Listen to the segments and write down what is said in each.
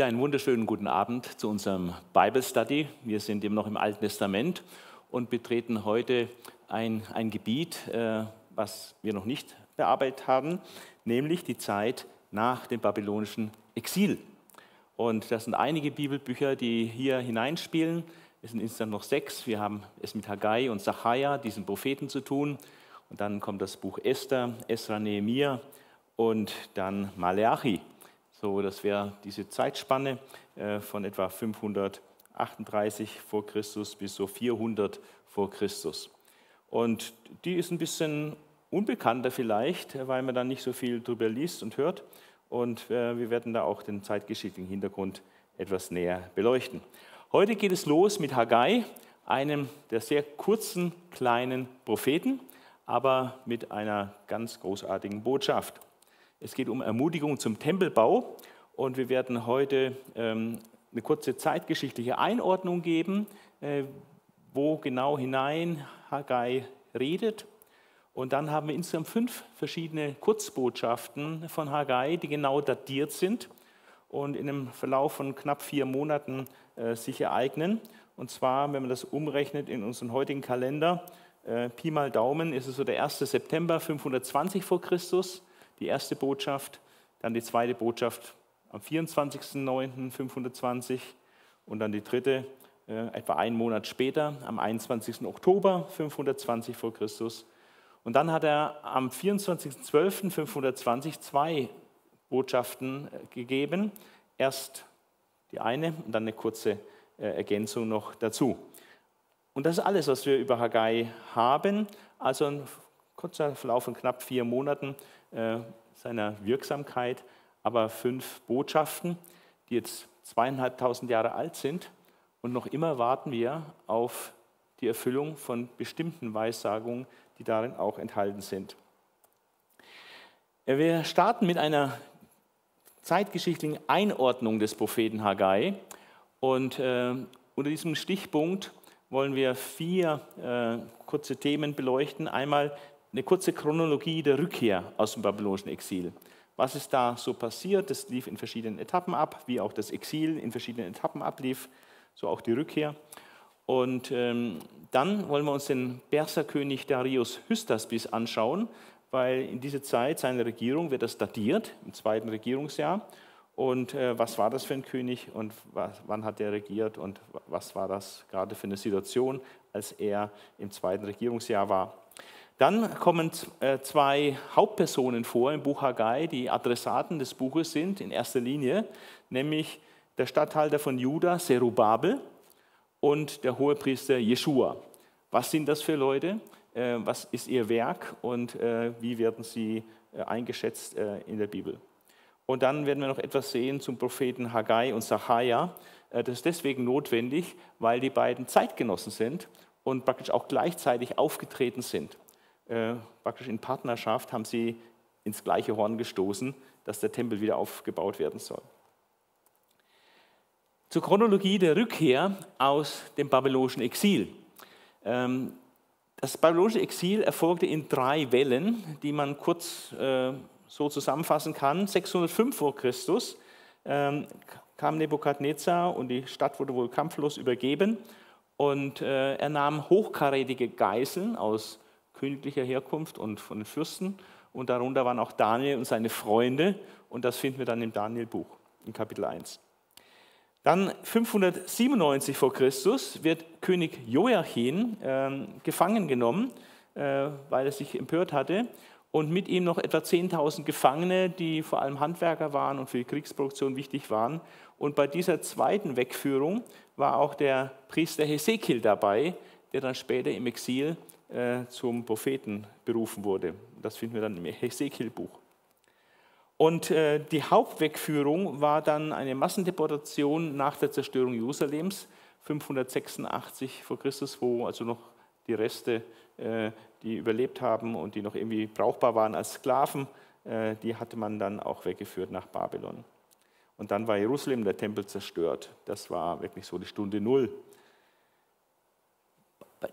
Wieder einen wunderschönen guten Abend zu unserem Bible Study. Wir sind immer noch im Alten Testament und betreten heute ein, ein Gebiet, äh, was wir noch nicht bearbeitet haben, nämlich die Zeit nach dem babylonischen Exil. Und das sind einige Bibelbücher, die hier hineinspielen. Es sind insgesamt noch sechs. Wir haben es mit Haggai und Zachariah, diesen Propheten, zu tun. Und dann kommt das Buch Esther, Esra, Nehemiah und dann Malachi. So, das wäre diese Zeitspanne äh, von etwa 538 vor Christus bis so 400 vor Christus. Und die ist ein bisschen unbekannter vielleicht, weil man dann nicht so viel darüber liest und hört. Und äh, wir werden da auch den zeitgeschichtlichen Hintergrund etwas näher beleuchten. Heute geht es los mit Haggai, einem der sehr kurzen, kleinen Propheten, aber mit einer ganz großartigen Botschaft. Es geht um Ermutigung zum Tempelbau und wir werden heute ähm, eine kurze zeitgeschichtliche Einordnung geben, äh, wo genau hinein Haggai redet. Und dann haben wir insgesamt fünf verschiedene Kurzbotschaften von Haggai, die genau datiert sind und in einem Verlauf von knapp vier Monaten äh, sich ereignen. Und zwar, wenn man das umrechnet in unseren heutigen Kalender, äh, Pi mal Daumen ist es so der 1. September 520 vor Christus, die erste Botschaft, dann die zweite Botschaft am 24.09.520 und dann die dritte äh, etwa einen Monat später, am 21. Oktober 520 vor Christus. Und dann hat er am 24.12.520 zwei Botschaften äh, gegeben. Erst die eine und dann eine kurze äh, Ergänzung noch dazu. Und das ist alles, was wir über Haggai haben. Also ein kurzer Verlauf von knapp vier Monaten seiner Wirksamkeit, aber fünf Botschaften, die jetzt zweieinhalbtausend Jahre alt sind. Und noch immer warten wir auf die Erfüllung von bestimmten Weissagungen, die darin auch enthalten sind. Wir starten mit einer zeitgeschichtlichen Einordnung des Propheten Haggai. Und äh, unter diesem Stichpunkt wollen wir vier äh, kurze Themen beleuchten. Einmal eine kurze Chronologie der Rückkehr aus dem babylonischen Exil. Was ist da so passiert? Das lief in verschiedenen Etappen ab, wie auch das Exil in verschiedenen Etappen ablief, so auch die Rückkehr. Und ähm, dann wollen wir uns den Perserkönig Darius Hystaspes anschauen, weil in dieser Zeit seiner Regierung wird das datiert, im zweiten Regierungsjahr. Und äh, was war das für ein König und was, wann hat er regiert und was war das gerade für eine Situation, als er im zweiten Regierungsjahr war? Dann kommen äh, zwei Hauptpersonen vor im Buch Haggai, die Adressaten des Buches sind in erster Linie, nämlich der Statthalter von Juda, Serubabel, und der Hohepriester Jeschua. Was sind das für Leute? Äh, was ist ihr Werk und äh, wie werden sie eingeschätzt in der Bibel? Und dann werden wir noch etwas sehen zum Propheten Haggai und Sacharja. Das ist deswegen notwendig, weil die beiden Zeitgenossen sind und praktisch auch gleichzeitig aufgetreten sind äh, praktisch in Partnerschaft haben sie ins gleiche Horn gestoßen, dass der Tempel wieder aufgebaut werden soll. Zur Chronologie der Rückkehr aus dem babylonischen Exil. Ähm, das babylonische Exil erfolgte in drei Wellen, die man kurz äh, so zusammenfassen kann. 605 vor Christus ähm, kam Nebukadnezar und die Stadt wurde wohl kampflos übergeben. Und äh, er nahm hochkarätige Geiseln aus königlicher Herkunft und von den Fürsten. Und darunter waren auch Daniel und seine Freunde. Und das finden wir dann im Daniel-Buch, in Kapitel 1. Dann 597 vor Christus wird König Joachim äh, gefangen genommen, äh, weil er sich empört hatte. Und mit ihm noch etwa 10.000 Gefangene, die vor allem Handwerker waren und für die Kriegsproduktion wichtig waren. Und bei dieser zweiten Wegführung war auch der Priester Hesekiel dabei, der dann später im Exil äh, zum Propheten berufen wurde. Das finden wir dann im Hesekiel-Buch. Und äh, die Hauptwegführung war dann eine Massendeportation nach der Zerstörung Jerusalems, 586 vor Christus, wo also noch die Reste, äh, die überlebt haben und die noch irgendwie brauchbar waren als Sklaven, die hatte man dann auch weggeführt nach Babylon. Und dann war Jerusalem, der Tempel zerstört. Das war wirklich so die Stunde Null.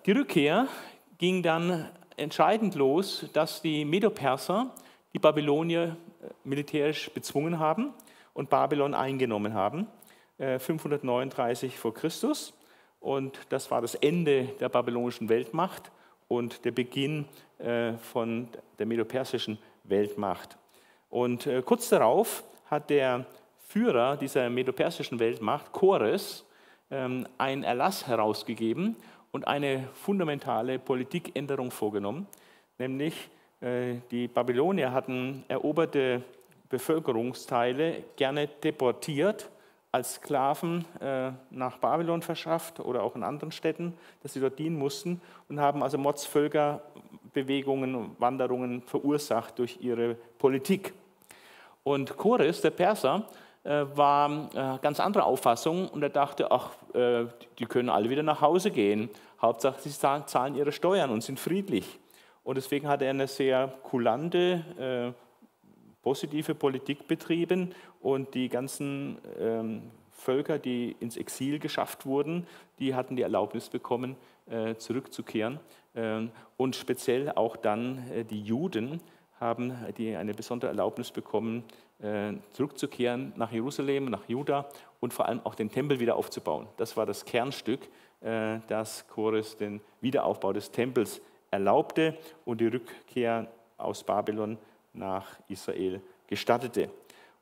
Die Rückkehr ging dann entscheidend los, dass die Medoperser die Babylonier äh, militärisch bezwungen haben und Babylon eingenommen haben. 539 vor Christus. Und das war das Ende der babylonischen Weltmacht und der Beginn von der medopersischen Weltmacht. Und kurz darauf hat der Führer dieser medopersischen Weltmacht, Chores, ähm, einen Erlass herausgegeben und eine fundamentale Politikänderung vorgenommen, nämlich äh, die Babylonier hatten eroberte Bevölkerungsteile gerne deportiert, als Sklaven äh, nach Babylon verschafft oder auch in anderen Städten, dass sie dort dienen mussten und haben also Mordsvölkerbewegungen und Wanderungen verursacht durch ihre Politik. Und Chores, der Perser, war äh, ganz andere Auffassung und er dachte, ach, äh, die können alle wieder nach Hause gehen. Hauptsache, sie zahlen ihre Steuern und sind friedlich. Und deswegen hat er eine sehr kulante, positive Politik betrieben und die ganzen ähm, Völker, die ins Exil geschafft wurden, die hatten die Erlaubnis bekommen, zurückzukehren. Ähm, und speziell auch dann die Juden haben die eine besondere Erlaubnis bekommen, äh, zurückzukehren nach Jerusalem, nach Juda und vor allem auch den Tempel wieder aufzubauen. Das war das Kernstück, äh, das Chores den Wiederaufbau des Tempels erlaubte und die Rückkehr aus Babylon nach Israel gestattete.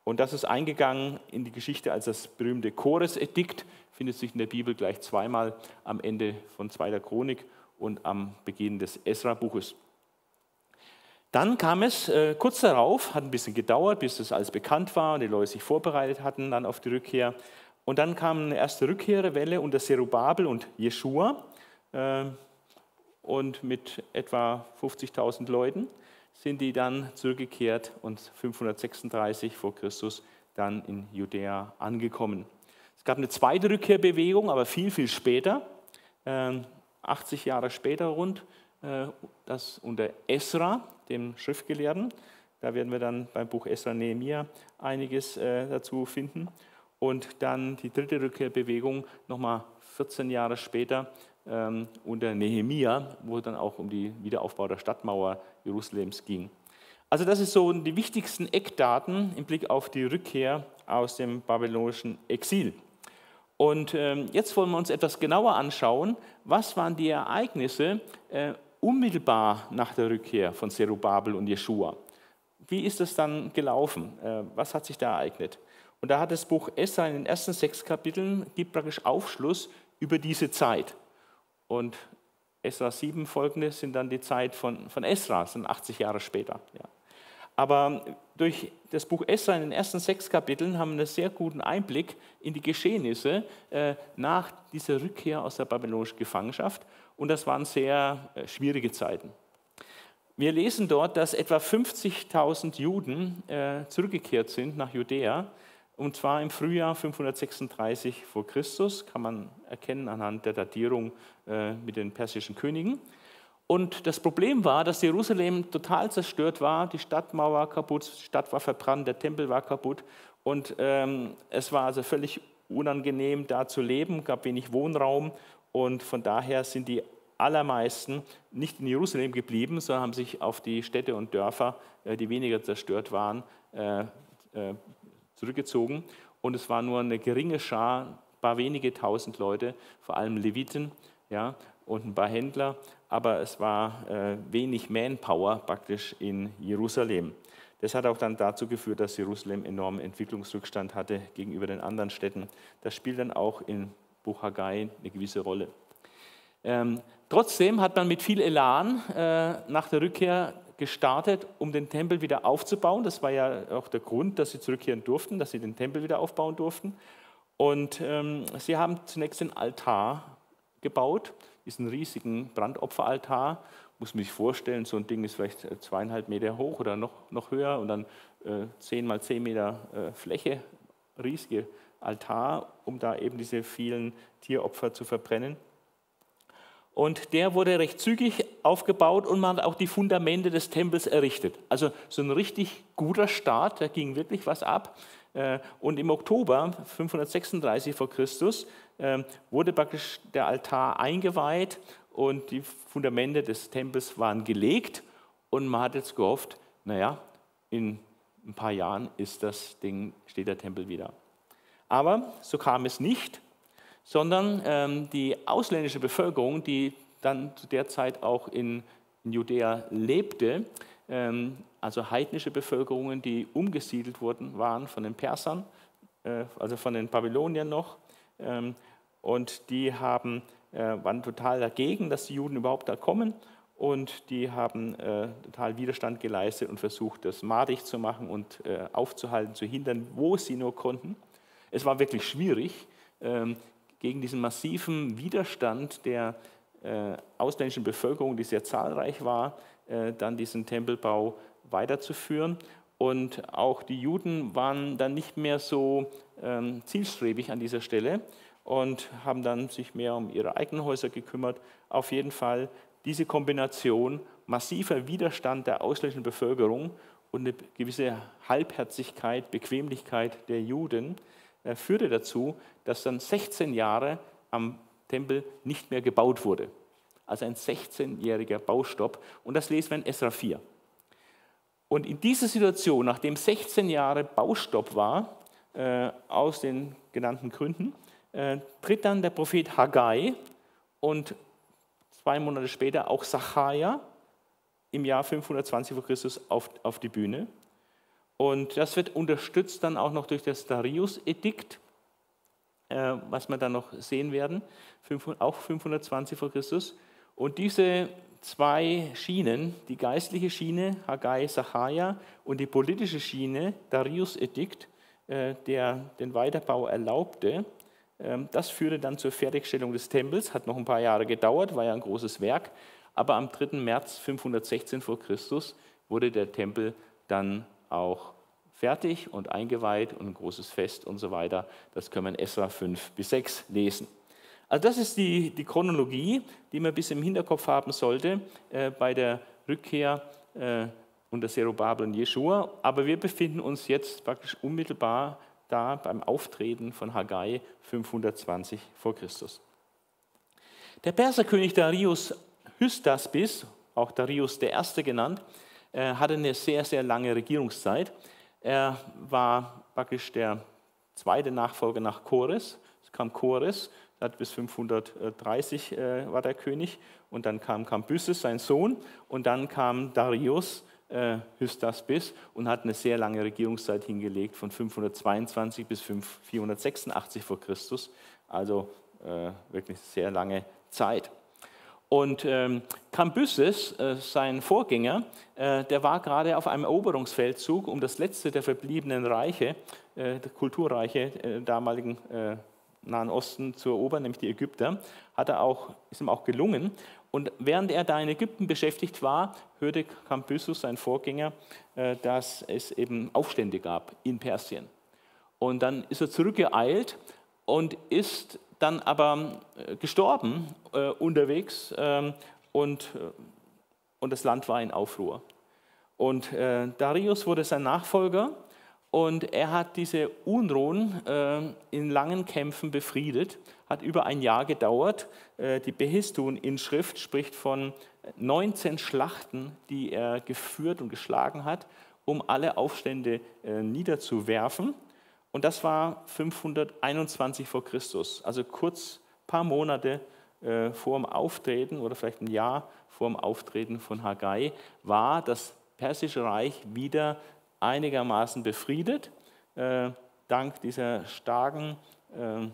Und das ist eingegangen in die Geschichte als das berühmte Chores-Edikt, findet sich in der Bibel gleich zweimal am Ende von Zweiter Chronik und am Beginn des Esra-Buches. Dann kam es äh, kurz darauf, hat ein bisschen gedauert, bis das alles bekannt war und die Leute sich vorbereitet hatten dann auf die Rückkehr. Und dann kam eine erste Rückkehrwelle unter Zerubabel und Jeschua äh, und mit etwa 50.000 Leuten sind die dann zurückgekehrt und 536 vor Christus dann in Judäa angekommen. Es gab eine zweite Rückkehrbewegung, aber viel, viel später, äh, 80 Jahre später rund, äh, das unter Esra, dem Schriftgelehrten. Da werden wir dann beim Buch Esra Nehemiah einiges äh, dazu finden. Und dann die dritte Rückkehrbewegung nochmal 14 Jahre später ähm, unter Nehemia, wo es dann auch um den Wiederaufbau der Stadtmauer Jerusalems ging. Also das ist so die wichtigsten Eckdaten im Blick auf die Rückkehr aus dem babylonischen Exil. Und ähm, jetzt wollen wir uns etwas genauer anschauen, was waren die Ereignisse, äh, unmittelbar nach der Rückkehr von Zerubabel und Jeschua. Wie ist es dann gelaufen? Äh, was hat sich da ereignet? Und da hat das Buch Esra in den ersten sechs Kapiteln gibt praktisch Aufschluss über diese Zeit. Und Esra 7 folgende sind dann die Zeit von, von Esra, sind 80 Jahre später. Ja. Aber durch das Buch Esra in den ersten sechs Kapiteln haben wir einen sehr guten Einblick in die Geschehnisse äh, nach dieser Rückkehr aus der babylonischen Gefangenschaft und das waren sehr äh, schwierige Zeiten. Wir lesen dort, dass etwa 50.000 Juden äh, zurückgekehrt sind nach Judäa, und zwar im Frühjahr 536 vor Christus, kann man erkennen anhand der Datierung äh, mit den persischen Königen. Und das Problem war, dass Jerusalem total zerstört war, die Stadtmauer kaputt, die Stadt war verbrannt, der Tempel war kaputt und ähm, es war also völlig unangenehm, da zu leben, gab wenig Wohnraum und von daher sind die allermeisten nicht in Jerusalem geblieben, sondern haben sich auf die Städte und Dörfer, äh, die weniger zerstört waren, äh, äh, zurückgezogen. Und es war nur eine geringe Schar, ein paar wenige tausend Leute, vor allem Leviten ja, und ein paar Händler, aber es war wenig Manpower praktisch in Jerusalem. Das hat auch dann dazu geführt, dass Jerusalem enormen Entwicklungsrückstand hatte gegenüber den anderen Städten. Das spielt dann auch in Buch Haggai eine gewisse Rolle. Ähm, trotzdem hat man mit viel Elan äh, nach der Rückkehr gestartet, um den Tempel wieder aufzubauen. Das war ja auch der Grund, dass sie zurückkehren durften, dass sie den Tempel wieder aufbauen durften. Und ähm, sie haben zunächst den Altar gebaut, diesen riesigen Brandopferaltar. Muss man sich vorstellen, so ein Ding ist vielleicht äh, zweieinhalb Meter hoch oder noch, noch höher und dann äh, zehn mal zehn Meter äh, Fläche, riesige Altar, um da eben diese vielen Tieropfer zu verbrennen. Und der wurde recht zügig aufgebaut und man hat auch die Fundamente des Tempels errichtet. Also so ein richtig guter Start, da ging wirklich was ab. Äh, und im Oktober 536 vor Christus ähm, wurde praktisch der Altar eingeweiht und die Fundamente des Tempels waren gelegt. Und man hat jetzt gehofft, naja, in ein paar Jahren ist das Ding, steht der Tempel wieder. Aber so kam es nicht, sondern ähm, die ausländische Bevölkerung, die dann zu der Zeit auch in, in Judäa lebte, ähm, also heidnische Bevölkerungen, die umgesiedelt wurden, waren von den Persern, äh, also von den Babyloniern noch, ähm, und die haben, äh, waren total dagegen, dass die Juden überhaupt da kommen und die haben äh, total Widerstand geleistet und versucht, das madig zu machen und äh, aufzuhalten, zu hindern, wo sie nur konnten. Es war wirklich schwierig, ähm, gegen diesen massiven Widerstand der äh, ausländischen Bevölkerung, die sehr zahlreich war, äh, dann diesen Tempelbau weiterzuführen. Und auch die Juden waren dann nicht mehr so ähm, zielstrebig an dieser Stelle und haben dann sich mehr um ihre eigenen Häuser gekümmert. Auf jeden Fall diese Kombination massiver Widerstand der ausländischen Bevölkerung und eine gewisse Halbherzigkeit, Bequemlichkeit der Juden führte dazu, dass dann 16 Jahre am Tempel nicht mehr gebaut wurde. Also ein 16-jähriger Baustopp. Und das lesen wir in Esra 4. Und in dieser Situation, nachdem 16 Jahre Baustopp war, äh, aus den genannten Gründen, äh, tritt dann der Prophet Haggai und zwei Monate später auch Sacharja im Jahr 520 vor Christus auf, auf die Bühne. Und das wird unterstützt dann auch noch durch das Darius-Edikt, äh, was wir dann noch sehen werden, auch 520 vor Christus. Und diese zwei Schienen, die geistliche Schiene, Haggai, Sacharja, und die politische Schiene, Darius-Edikt, äh, der den Weiterbau erlaubte, ähm, das führte dann zur Fertigstellung des Tempels, hat noch ein paar Jahre gedauert, war ja ein großes Werk, aber am 3. März 516 vor Christus wurde der Tempel dann auch fertig und eingeweiht und ein großes Fest und so weiter. Das können wir in Esra 5 bis 6 lesen. Also das ist die, die Chronologie, die man bis im Hinterkopf haben sollte äh, bei der Rückkehr äh, unter Zerubabel und Jeschua. Aber wir befinden uns jetzt praktisch unmittelbar da beim Auftreten von Haggai 520 vor Christus. Der Perserkönig Darius Hystaspes, auch Darius I. genannt, hatte eine sehr, sehr lange Regierungszeit. Er war praktisch der zweite Nachfolger nach Chores. Es kam Chores, hat bis 530 äh, war der König und dann kam Cambyses, sein Sohn, und dann kam Darius äh, und hat eine sehr lange Regierungszeit hingelegt von 522 bis 486 vor Christus, also äh, wirklich sehr lange Zeit. Und ähm, Cambyses, äh, sein Vorgänger, äh, der war gerade auf einem Eroberungsfeldzug, um das letzte der verbliebenen Reiche, äh, der Kulturreiche äh, damaligen äh, Nahen Osten zu erobern, nämlich die Ägypter, hat er auch, ist ihm auch gelungen. Und während er da in Ägypten beschäftigt war, hörte Cambyses, sein Vorgänger, äh, dass es eben Aufstände gab in Persien. Und dann ist er zurückgeeilt und ist dann aber äh, gestorben äh, unterwegs ähm, und, äh, und das Land war in Aufruhr. Und äh, Darius wurde sein Nachfolger und er hat diese Unruhen äh, in langen Kämpfen befriedet, hat über ein Jahr gedauert. Die Behistun-Inschrift spricht von 19 Schlachten, die er geführt und geschlagen hat, um alle Aufstände niederzuwerfen. Und das war 521 vor Christus, also kurz ein paar Monate äh, vor dem Auftreten oder vielleicht ein Jahr vor dem Auftreten von Haggai, war das persische Reich wieder einigermaßen befriedet, äh, dank dieser starken äh,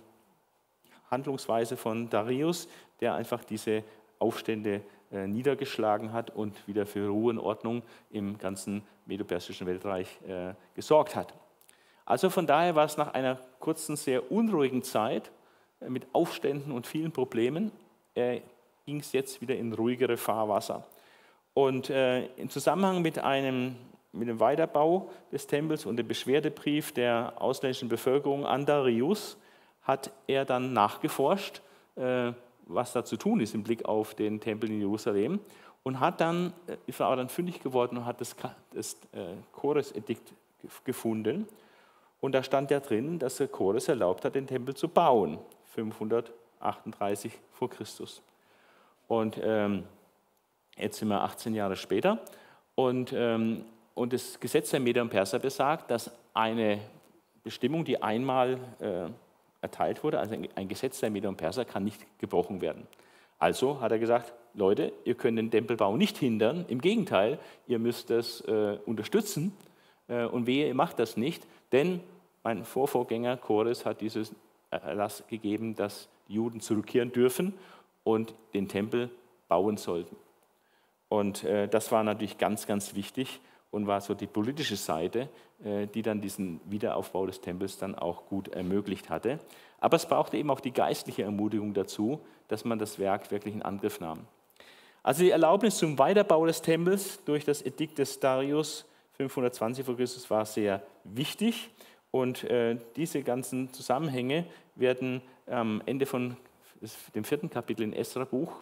Handlungsweise von Darius, der einfach diese Aufstände äh, niedergeschlagen hat und wieder für Ruhe und Ordnung im ganzen medopersischen Weltreich äh, gesorgt hat. Also von daher war es nach einer kurzen, sehr unruhigen Zeit äh, mit Aufständen und vielen Problemen, äh, ging es jetzt wieder in ruhigere Fahrwasser. Und äh, im Zusammenhang mit, einem, mit dem Weiterbau des Tempels und dem Beschwerdebrief der ausländischen Bevölkerung an Darius hat er dann nachgeforscht, äh, was da zu tun ist im Blick auf den Tempel in Jerusalem und hat dann, äh, ist er dann fündig geworden und hat das, das äh, Chores-Edikt gefunden und da stand ja drin, dass der Chores erlaubt hat, den Tempel zu bauen, 538 vor Christus. Und ähm, jetzt sind wir 18 Jahre später. Und, ähm, und das Gesetz der Meder und Perser besagt, dass eine Bestimmung, die einmal äh, erteilt wurde, also ein Gesetz der Meder und Perser kann nicht gebrochen werden. Also hat er gesagt, Leute, ihr könnt den Tempelbau nicht hindern, im Gegenteil, ihr müsst das äh, unterstützen äh, und wehe, ihr macht das nicht, denn mein Vorvorgänger Chores hat dieses Erlass gegeben, dass die Juden zurückkehren dürfen und den Tempel bauen sollten. Und äh, das war natürlich ganz, ganz wichtig und war so die politische Seite, äh, die dann diesen Wiederaufbau des Tempels dann auch gut ermöglicht hatte. Aber es brauchte eben auch die geistliche Ermutigung dazu, dass man das Werk wirklich in Angriff nahm. Also die Erlaubnis zum Weiterbau des Tempels durch das Edikt des Darius 520 v. Chr. war sehr wichtig und äh, diese ganzen Zusammenhänge werden am Ende von dem vierten Kapitel in Esra Buch,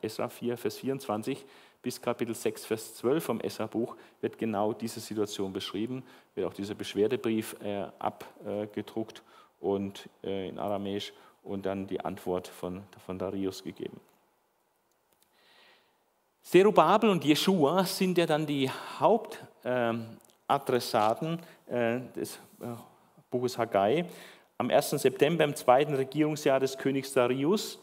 Esra 4, Vers 24, bis Kapitel 6, Vers 12 vom Esra-Buch wird genau diese Situation beschrieben, wird auch dieser Beschwerdebrief äh, abgedruckt und äh, in Aramäisch und dann die Antwort von, von Darius gegeben. Zerubabel und Jeschua sind ja dann die Hauptadressaten äh, des äh, Buches Haggai. Am 1. September im zweiten Regierungsjahr des Königs Darius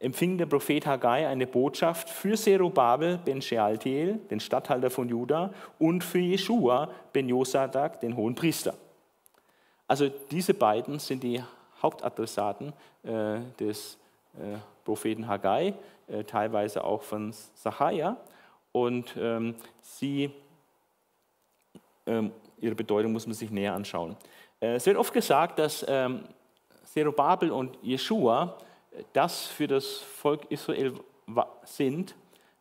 empfing der Prophet Haggai eine Botschaft für Zerubabel ben Shealtiel, den Statthalter von Juda, und für Jeschua ben Josadak, den hohen Priester. Also diese beiden sind die Hauptadressaten äh, des äh, Propheten Haggai, äh, teilweise auch von Sachaja. Und ähm, sie, ähm, ihre Bedeutung muss man sich näher anschauen. Äh, es wird oft gesagt, dass ähm, Zerubabel und Jeschua das für das Volk Israel sind,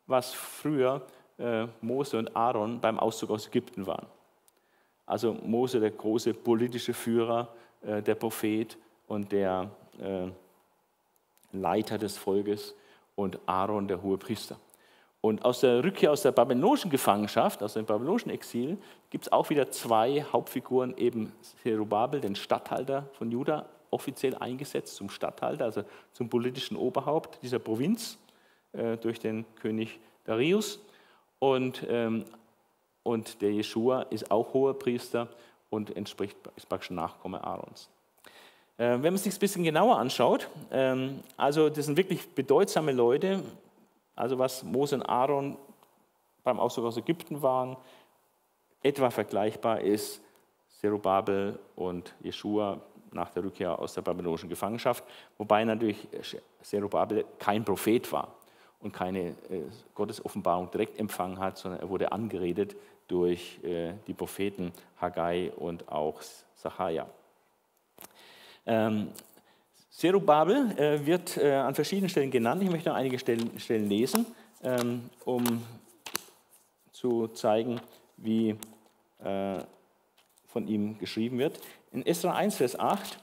was früher äh, Mose und Aaron beim Auszug aus Ägypten waren. Also Mose, der große politische Führer, äh, der Prophet und der äh, Leiter des Volkes und Aaron, der hohe Priester. Und aus der Rückkehr aus der babylonischen Gefangenschaft, aus dem babylonischen Exil, gibt es auch wieder zwei Hauptfiguren, eben Zerubabel, den Statthalter von Juda, offiziell eingesetzt zum Statthalter, also zum politischen Oberhaupt dieser Provinz äh, durch den König Darius. Und, ähm, und der Jeschua ist auch hoher Priester und entspricht, ist praktisch Nachkomme Aarons. Äh, wenn man es sich ein bisschen genauer anschaut, ähm, also das sind wirklich bedeutsame Leute, also was Mose und Aaron beim Auszug aus Ägypten waren, etwa vergleichbar ist Zerubabel und Jeschua nach der Rückkehr aus der babylonischen Gefangenschaft, wobei natürlich Zerubabel kein Prophet war und keine äh, Gottesoffenbarung direkt empfangen hat, sondern er wurde angeredet durch äh, die Propheten Haggai und auch Sacharja. Zerubabel äh, wird äh, an verschiedenen Stellen genannt. Ich möchte noch einige Stellen, Stellen lesen, ähm, um zu zeigen, wie äh, von ihm geschrieben wird. In Esra 1, Vers 8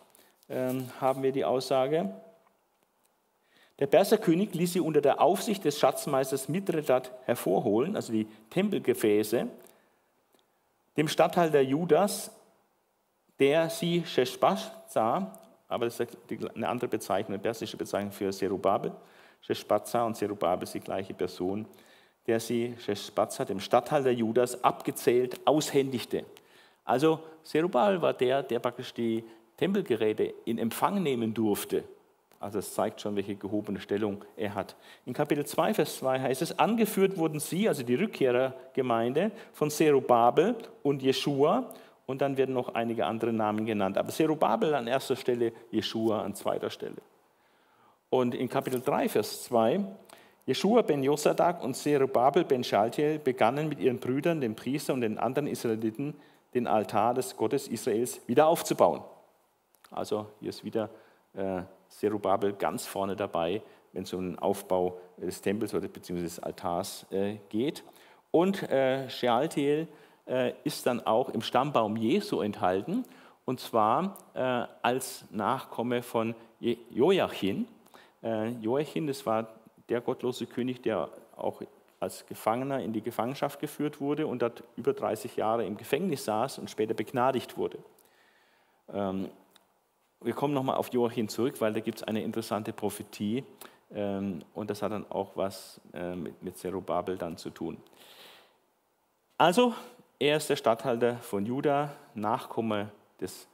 ähm, haben wir die Aussage, der Perserkönig ließ sie unter der Aufsicht des Schatzmeisters Mithredat hervorholen, also die Tempelgefäße, dem Statthalter Judas, der sie Sheshbazzar, aber das ist eine andere Bezeichnung, eine persische Bezeichnung für Zerubabel, Sheshbazzar und Zerubabel ist die gleiche Person, der sie Sheshbazzar, dem Statthalter Judas, abgezählt aushändigte. Also Zerubabel war der, der praktisch die Tempelgeräte in Empfang nehmen durfte. Also das zeigt schon, welche gehobene Stellung er hat. In Kapitel 2, Vers 2 heißt es, angeführt wurden sie, also die Rückkehrergemeinde, von Zerubabel und Jeschua und dann werden noch einige andere Namen genannt. Aber Zerubabel an erster Stelle, Jeschua an zweiter Stelle. Und in Kapitel 3, Vers 2, Jeschua ben Josadak und Zerubabel ben Schaltiel begannen mit ihren Brüdern, den Priestern und den anderen Israeliten, den Altar des Gottes Israels wieder aufzubauen. Also hier ist wieder äh, Zerubabel ganz vorne dabei, wenn es um den Aufbau des Tempels oder beziehungsweise des Altars äh, geht. Und äh, Shealtiel ist dann auch im Stammbaum Jesu enthalten, und zwar äh, als Nachkomme von Joachim. Äh, Joachim, das war der gottlose König, der auch als Gefangener in die Gefangenschaft geführt wurde und dort über 30 Jahre im Gefängnis saß und später begnadigt wurde. Ähm, wir kommen nochmal auf Joachim zurück, weil da gibt es eine interessante Prophetie ähm, und das hat dann auch was äh, mit Zerubabel dann zu tun. Also, er ist der Statthalter von Juda, Nachkomme des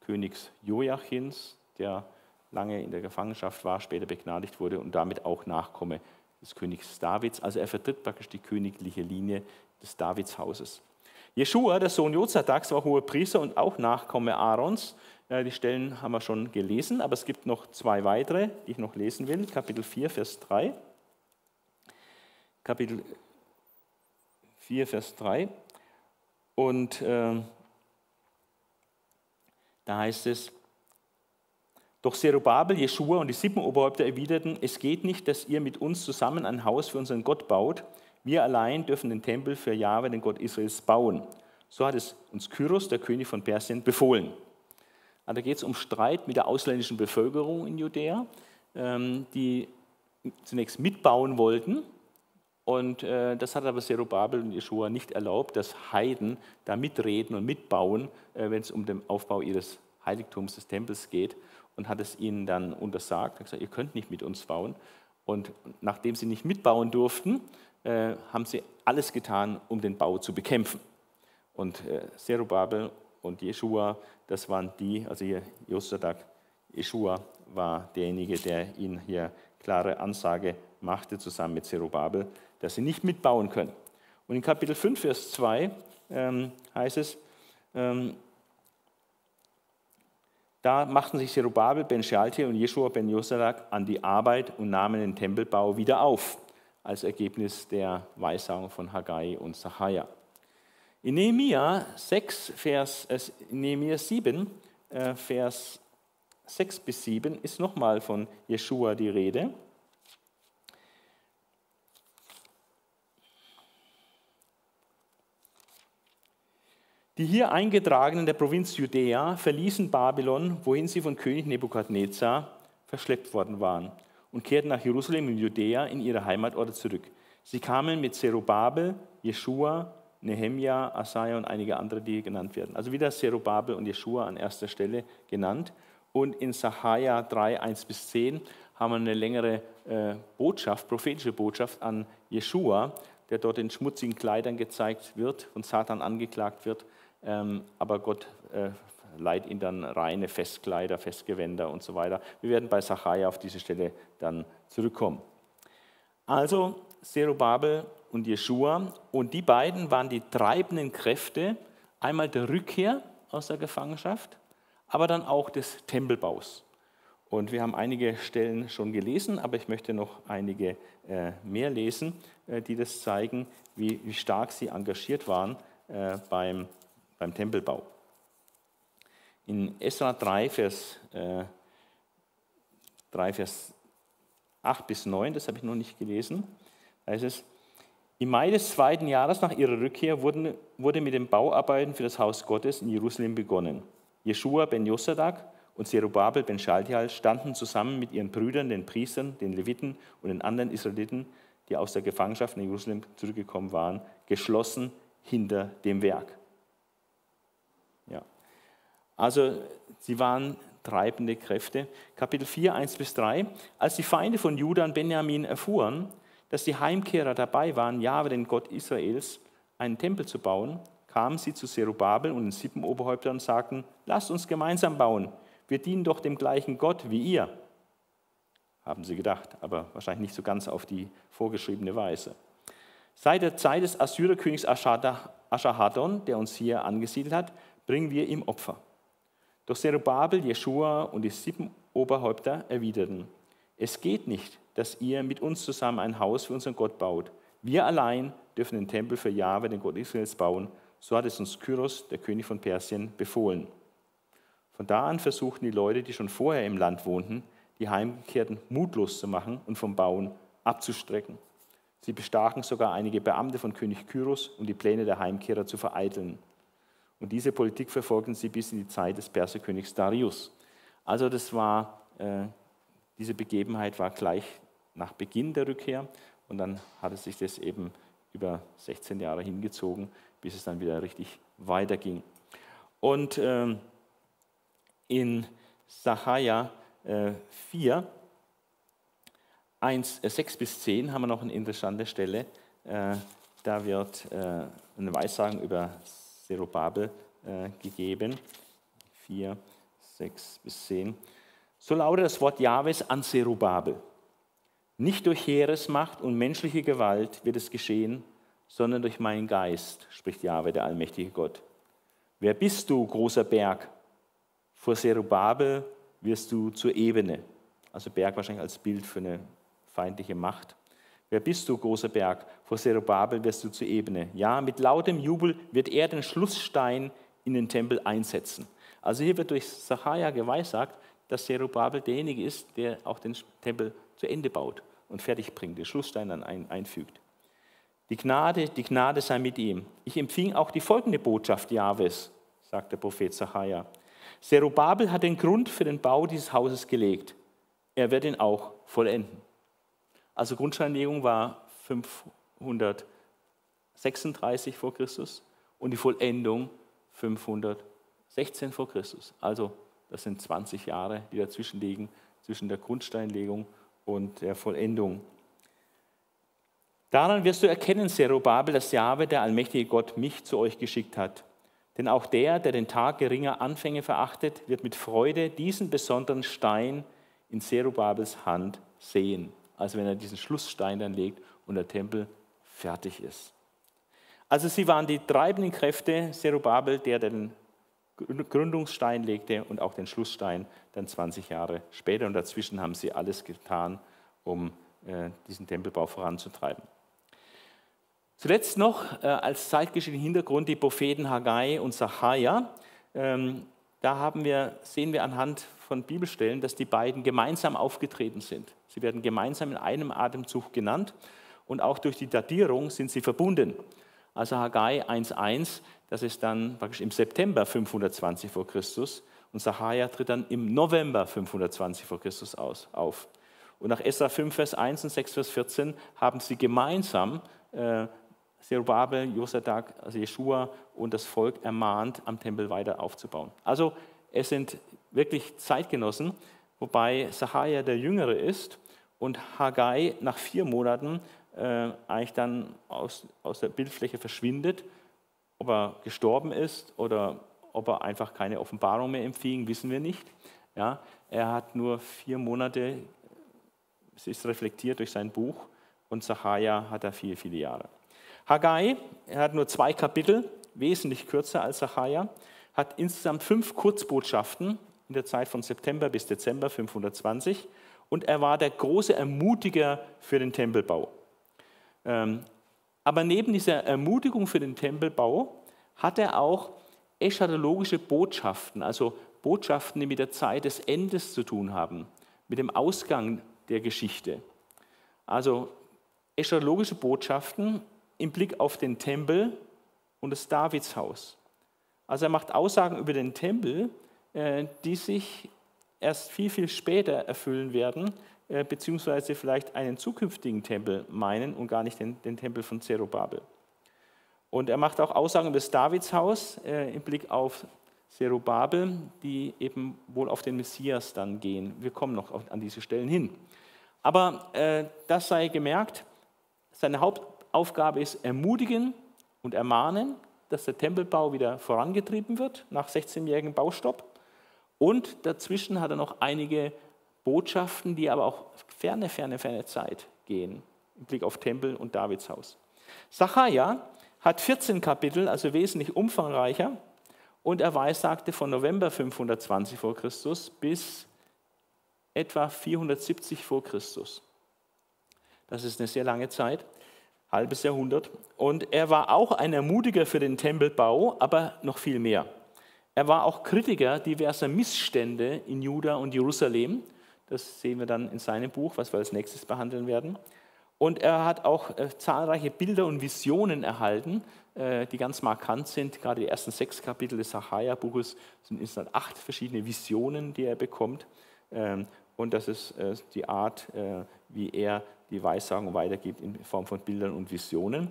Königs Joachims, der lange in der Gefangenschaft war, später begnadigt wurde und damit auch Nachkomme des Königs Davids. Also er vertritt praktisch die königliche Linie des Davidshauses. Jeschua, der Sohn Jozadaks, war hoher Priester und auch Nachkomme Aarons. Die Stellen haben wir schon gelesen, aber es gibt noch zwei weitere, die ich noch lesen will. Kapitel 4, Vers 3. Kapitel 4, Vers 3. Und äh, da heißt es, doch Zerubabel, Jeschua und die Sippenoberhäupter erwiderten, es geht nicht, dass ihr mit uns zusammen ein Haus für unseren Gott baut. Wir allein dürfen den Tempel für Jahwe, den Gott Israels, bauen. So hat es uns Kyros, der König von Persien, befohlen. Also da geht es um Streit mit der ausländischen Bevölkerung in Judäa, ähm, die zunächst mitbauen wollten. Und äh, das hat aber Zerubabel und Jeschua nicht erlaubt, dass Heiden da mitreden und mitbauen, äh, wenn es um den Aufbau ihres Heiligtums, des Tempels geht und hat es ihnen dann untersagt. Er hat gesagt, ihr könnt nicht mit uns bauen. Und nachdem sie nicht mitbauen durften, äh, haben sie alles getan, um den Bau zu bekämpfen. Und äh, Zerubabel und Jeschua, das waren die, also hier Josadak, Jeschua war derjenige, der ihnen hier klare Ansage machte, zusammen mit Zerubabel, dass sie nicht mitbauen können. Und in Kapitel 5, Vers 2 ähm, heißt es, ähm, da machten sich Zerubabel, Ben Shealtiel und Jeschua ben Josadak an die Arbeit und nahmen den Tempelbau wieder auf, als Ergebnis der Weissagung von Haggai und Sacharja. In Nehemia 6, Vers, äh, Nehemia 7, äh, Vers 6 bis 7 ist nochmal von Jeschua die Rede. Die hier eingetragenen der Provinz Judäa verließen Babylon, wohin sie von König Nebukadnezar verschleppt worden waren, und kehrten nach Jerusalem in Judäa in ihre Heimatorte zurück. Sie kamen mit Zerubabel, Jeschua, Nehemia, Asaja und einige andere, die genannt werden. Also wieder Zerubabel und Jeschua an erster Stelle genannt. Und in Sacharja 3, 1 bis 10 haben wir eine längere äh, Botschaft, prophetische Botschaft an Jeschua, der dort in schmutzigen Kleidern gezeigt wird, von Satan angeklagt wird aber Gott äh, leiht ihn dann reine Festkleider, Festgewänder und so weiter. Wir werden bei Sacharja auf diese Stelle dann zurückkommen. Also Zerubabel und Jeschua und die beiden waren die treibenden Kräfte einmal der Rückkehr aus der Gefangenschaft, aber dann auch des Tempelbaus. Und wir haben einige Stellen schon gelesen, aber ich möchte noch einige äh, mehr lesen, äh, die das zeigen, wie, stark sie engagiert waren beim beim Tempelbau. In Esra 3, Vers, äh, 3, Vers 8 bis 9, das habe ich noch nicht gelesen, heißt es, im Mai des zweiten Jahres nach ihrer Rückkehr wurden, wurde mit den Bauarbeiten für das Haus Gottes in Jerusalem begonnen. Jeschua ben Josadak und Zerubabel ben Schaltial standen zusammen mit ihren Brüdern, den Priestern, den Leviten und den anderen Israeliten, die aus der Gefangenschaft in Jerusalem zurückgekommen waren, geschlossen hinter dem Werk. Also sie waren treibende Kräfte. Kapitel 4, 1 bis 3. Als die Feinde von Judah und Benjamin erfuhren, dass die Heimkehrer dabei waren, Jahwe, den Gott Israels, einen Tempel zu bauen, kamen sie zu Zerubabel und den Sippenoberhäuptern und sagten, lasst uns gemeinsam bauen, wir dienen doch dem gleichen Gott wie ihr. Haben sie gedacht, aber wahrscheinlich nicht so ganz auf die vorgeschriebene Weise. Seit der Zeit des Assyrerkönigs Aschahadon, der uns hier angesiedelt hat, bringen wir ihm Opfer. Doch Zerubabel, Jeschua und die sieben Oberhäupter erwiderten, es geht nicht, dass ihr mit uns zusammen ein Haus für unseren Gott baut. Wir allein dürfen den Tempel für Jahwe, den Gott Israels, bauen. So hat es uns Kyros, der König von Persien, befohlen. Von da an versuchten die Leute, die schon vorher im Land wohnten, die Heimgekehrten mutlos zu machen und vom Bauen abzustrecken. Sie bestachen sogar einige Beamte von König Kyros, um die Pläne der Heimkehrer zu vereiteln. Und diese Politik verfolgten sie bis in die Zeit des Perserkönigs Darius. Also das war, äh, diese Begebenheit war gleich nach Beginn der Rückkehr und dann hat es sich das eben über 16 Jahre hingezogen, bis es dann wieder richtig weiterging. Und ähm, in Sacharja äh, 4, 1, äh, 6 bis 10 haben wir noch eine interessante Stelle. Äh, da wird äh, eine Weissagung über Zerubabel äh, gegeben. 4, 6 bis 10. So lautet das Wort Jahwes an Zerubabel. Nicht durch Heeresmacht und menschliche Gewalt wird es geschehen, sondern durch meinen Geist, spricht Jahwe, der allmächtige Gott. Wer bist du, großer Berg? Vor Zerubabel wirst du zur Ebene. Also Berg wahrscheinlich als Bild für eine feindliche Macht. Wer bist du, großer Berg? Vor Zerubabel wirst du zur Ebene. Ja, mit lautem Jubel wird er den Schlussstein in den Tempel einsetzen. Also hier wird durch Sacharja geweissagt, dass Zerubabel derjenige ist, der auch den Tempel zu Ende baut und fertig bringt, den Schlussstein dann ein, einfügt. Die Gnade, die Gnade sei mit ihm. Ich empfing auch die folgende Botschaft Jahwes, sagt der Prophet Sacharja. Zerubabel hat den Grund für den Bau dieses Hauses gelegt. Er wird ihn auch vollenden. Also Grundsteinlegung war 536 vor Christus und die Vollendung 516 vor Christus. Also das sind 20 Jahre, die dazwischen liegen, zwischen der Grundsteinlegung und der Vollendung. Daran wirst du erkennen, Zerubabel, dass Jahwe, der allmächtige Gott, mich zu euch geschickt hat. Denn auch der, der den Tag geringer Anfänge verachtet, wird mit Freude diesen besonderen Stein in Zerubabels Hand sehen. Also wenn er diesen Schlussstein dann legt und der Tempel fertig ist. Also sie waren die treibenden Kräfte, Zerubabel, der den Gründungsstein legte und auch den Schlussstein dann 20 Jahre später. Und dazwischen haben sie alles getan, um äh, diesen Tempelbau voranzutreiben. Zuletzt noch äh, als zeitgeschichtlichen Hintergrund die Propheten Haggai und Sacharja. Ähm, da wir, sehen wir anhand von Bibelstellen, dass die beiden gemeinsam aufgetreten sind. Sie werden gemeinsam in einem Atemzug genannt und auch durch die Datierung sind sie verbunden. Also Haggai 1.1, das ist dann praktisch im September 520 vor Christus und Sacharja tritt dann im November 520 vor Christus aus, auf. Und nach Esra 5, Vers 1 und 6, Vers 14 haben sie gemeinsam äh, Zerubabel, Josadak, also Jeschua und das Volk ermahnt, am Tempel weiter aufzubauen. Also es sind wirklich Zeitgenossen, wobei Sacharja der Jüngere ist und Haggai nach vier Monaten äh, eigentlich dann aus, aus der Bildfläche verschwindet. Ob er gestorben ist oder ob er einfach keine Offenbarung mehr empfing, wissen wir nicht. Ja, er hat nur vier Monate, es ist reflektiert durch sein Buch und Sacharja hat er viele, viele Jahre. Haggai, er hat nur zwei Kapitel, wesentlich kürzer als Sacharja, hat insgesamt fünf Kurzbotschaften in der Zeit von September bis Dezember 520 und er war der große Ermutiger für den Tempelbau. Ähm, aber neben dieser Ermutigung für den Tempelbau hat er auch eschatologische Botschaften, also Botschaften, die mit der Zeit des Endes zu tun haben, mit dem Ausgang der Geschichte. Also eschatologische Botschaften im Blick auf den Tempel und das Davidshaus. Also er macht Aussagen über den Tempel, äh, die sich erst viel, viel später erfüllen werden, äh, beziehungsweise vielleicht einen zukünftigen Tempel meinen und gar nicht den, den Tempel von Zerubabel. Und er macht auch Aussagen über das Davidshaus äh, im Blick auf Zerubabel, die eben wohl auf den Messias dann gehen. Wir kommen noch an diese Stellen hin. Aber das sei gemerkt, seine Hauptaufgabe ist ermutigen und ermahnen, dass der Tempelbau wieder vorangetrieben wird nach 16-jährigem Baustopp. Und dazwischen hat er noch einige Botschaften, die aber auch ferne, ferne, ferne Zeit gehen, im Blick auf Tempel und Davidshaus. Sacharja hat 14 Kapitel, also wesentlich umfangreicher, und er weissagte von November 520 vor Christus bis etwa 470 vor Christus. Das ist eine sehr lange Zeit, halbes Jahrhundert. Und er war auch ein Ermutiger für den Tempelbau, aber noch viel mehr. Er war auch Kritiker diverser Missstände in Juda und Jerusalem das sehen wir dann in seinem Buch, was wir als nächstes behandeln werden. Und er hat auch äh, zahlreiche Bilder und Visionen erhalten, äh, die ganz markant sind. Gerade die ersten sechs Kapitel des Sacharja-Buches sind insgesamt acht verschiedene Visionen, die er bekommt. Ähm, und das ist äh, die Art, äh, wie er die Weissagung weitergibt in Form von Bildern und Visionen.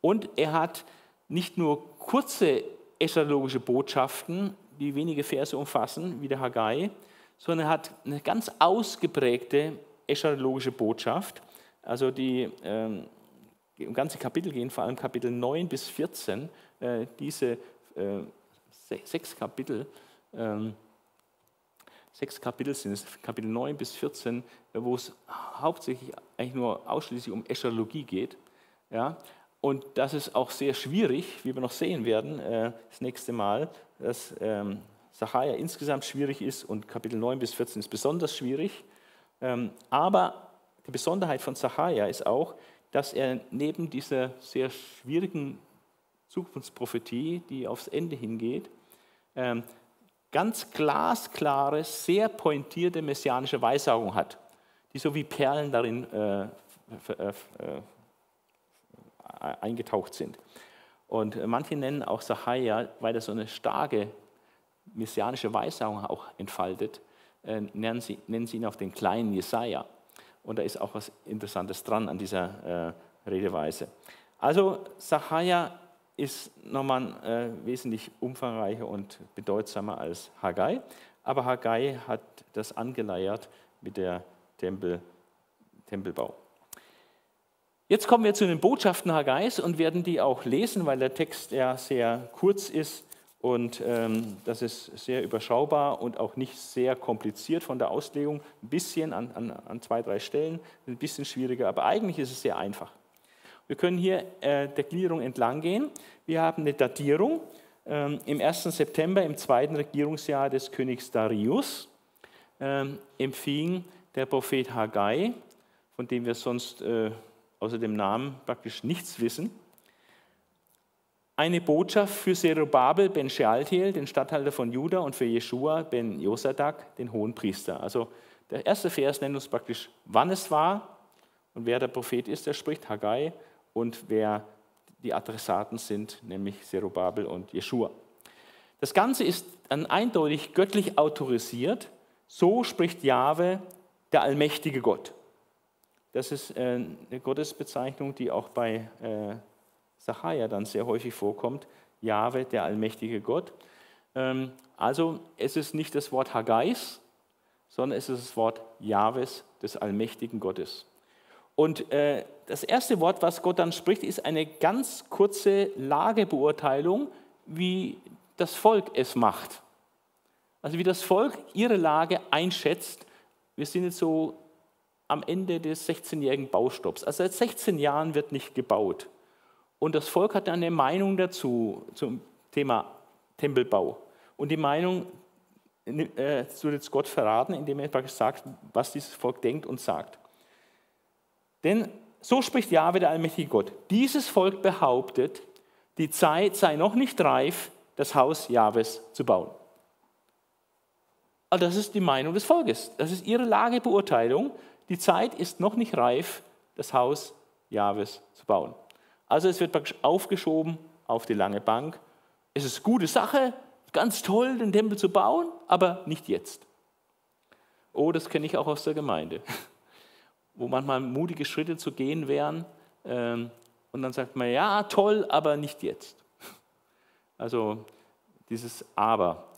Und er hat nicht nur kurze eschatologische Botschaften, die wenige Verse umfassen, wie der Haggai, sondern er hat eine ganz ausgeprägte eschatologische Botschaft. Also die ähm, ganze Kapitel gehen, vor allem Kapitel 9 bis 14, äh, diese äh, sechs Kapitel ähm, sechs Kapitel sind es, Kapitel 9 bis 14, wo es hauptsächlich eigentlich nur ausschließlich um Eschatologie geht. Ja? Und das ist auch sehr schwierig, wie wir noch sehen werden, äh, das nächste Mal, dass ähm, Sacharja insgesamt schwierig ist und Kapitel 9 bis 14 ist besonders schwierig. Ähm, aber die Besonderheit von Sacharja ist auch, dass er neben dieser sehr schwierigen Zukunftsprophetie, die aufs Ende hingeht, ähm, ganz glasklare, sehr pointierte messianische Weissagung hat, die so wie Perlen darin äh, äh, eingetaucht sind. Und manche nennen auch Sacharja, weil er so eine starke messianische Weissagung auch entfaltet, äh, nennen, sie, nennen sie ihn auch den kleinen Jesaja. Und da ist auch was Interessantes dran an dieser äh, Redeweise. Also Sacharja ist nochmal äh, wesentlich umfangreicher und bedeutsamer als Haggai. Aber Haggai hat das angeleiert mit der Tempel, Tempelbau. Jetzt kommen wir zu den Botschaften Haggais und werden die auch lesen, weil der Text ja sehr kurz ist und ähm, das ist sehr überschaubar und auch nicht sehr kompliziert von der Auslegung. Ein bisschen an, an, an zwei, drei Stellen, ein bisschen schwieriger, aber eigentlich ist es sehr einfach. Wir können hier äh, der Gliederung entlang gehen. Wir haben eine Datierung ähm, im 1. September, im zweiten Regierungsjahr des Königs Darius, ähm, empfing der Prophet Haggai, von dem wir sonst äh, außer dem Namen praktisch nichts wissen, eine Botschaft für Zerubabel ben Shealtiel, den Statthalter von Juda, und für Jeschua ben Josadak, den hohen Priester. Also der erste Vers nennt uns praktisch, wann es war und wer der Prophet ist, der spricht, Haggai, und wer die Adressaten sind, nämlich Zerubabel und Jeschua. Das Ganze ist dann eindeutig göttlich autorisiert. So spricht Jahwe, der allmächtige Gott. Das ist äh, eine Gottesbezeichnung, die auch bei äh, Sacharja dann sehr häufig vorkommt. Jahwe, der allmächtige Gott. Ähm, also es ist nicht das Wort Haggais, sondern es ist das Wort Jahwes, des allmächtigen Gottes. Und äh, das erste Wort, was Gott dann spricht, ist eine ganz kurze Lagebeurteilung, wie das Volk es macht. Also wie das Volk ihre Lage einschätzt. Wir sind jetzt so am Ende des 16-jährigen Baustopps. Also seit 16 Jahren wird nicht gebaut. Und das Volk hat eine Meinung dazu, zum Thema Tempelbau. Und die Meinung äh, wird jetzt Gott verraten, indem er praktisch sagt, was dieses Volk denkt und sagt. Denn so spricht Jahwe, der allmächtige Gott. Dieses Volk behauptet, die Zeit sei noch nicht reif, das Haus Jahwes zu bauen. Also das ist die Meinung des Volkes. Das ist ihre Lagebeurteilung die Zeit ist noch nicht reif, das Haus Jahwes zu bauen. Also es wird praktisch aufgeschoben auf die lange Bank. Es ist gute Sache, ganz toll, den Tempel zu bauen, aber nicht jetzt. Oh, das kenne ich auch aus der Gemeinde, wo manchmal mutige Schritte zu gehen wären ähm, und dann sagt man, ja, toll, aber nicht jetzt. Also dieses Aber.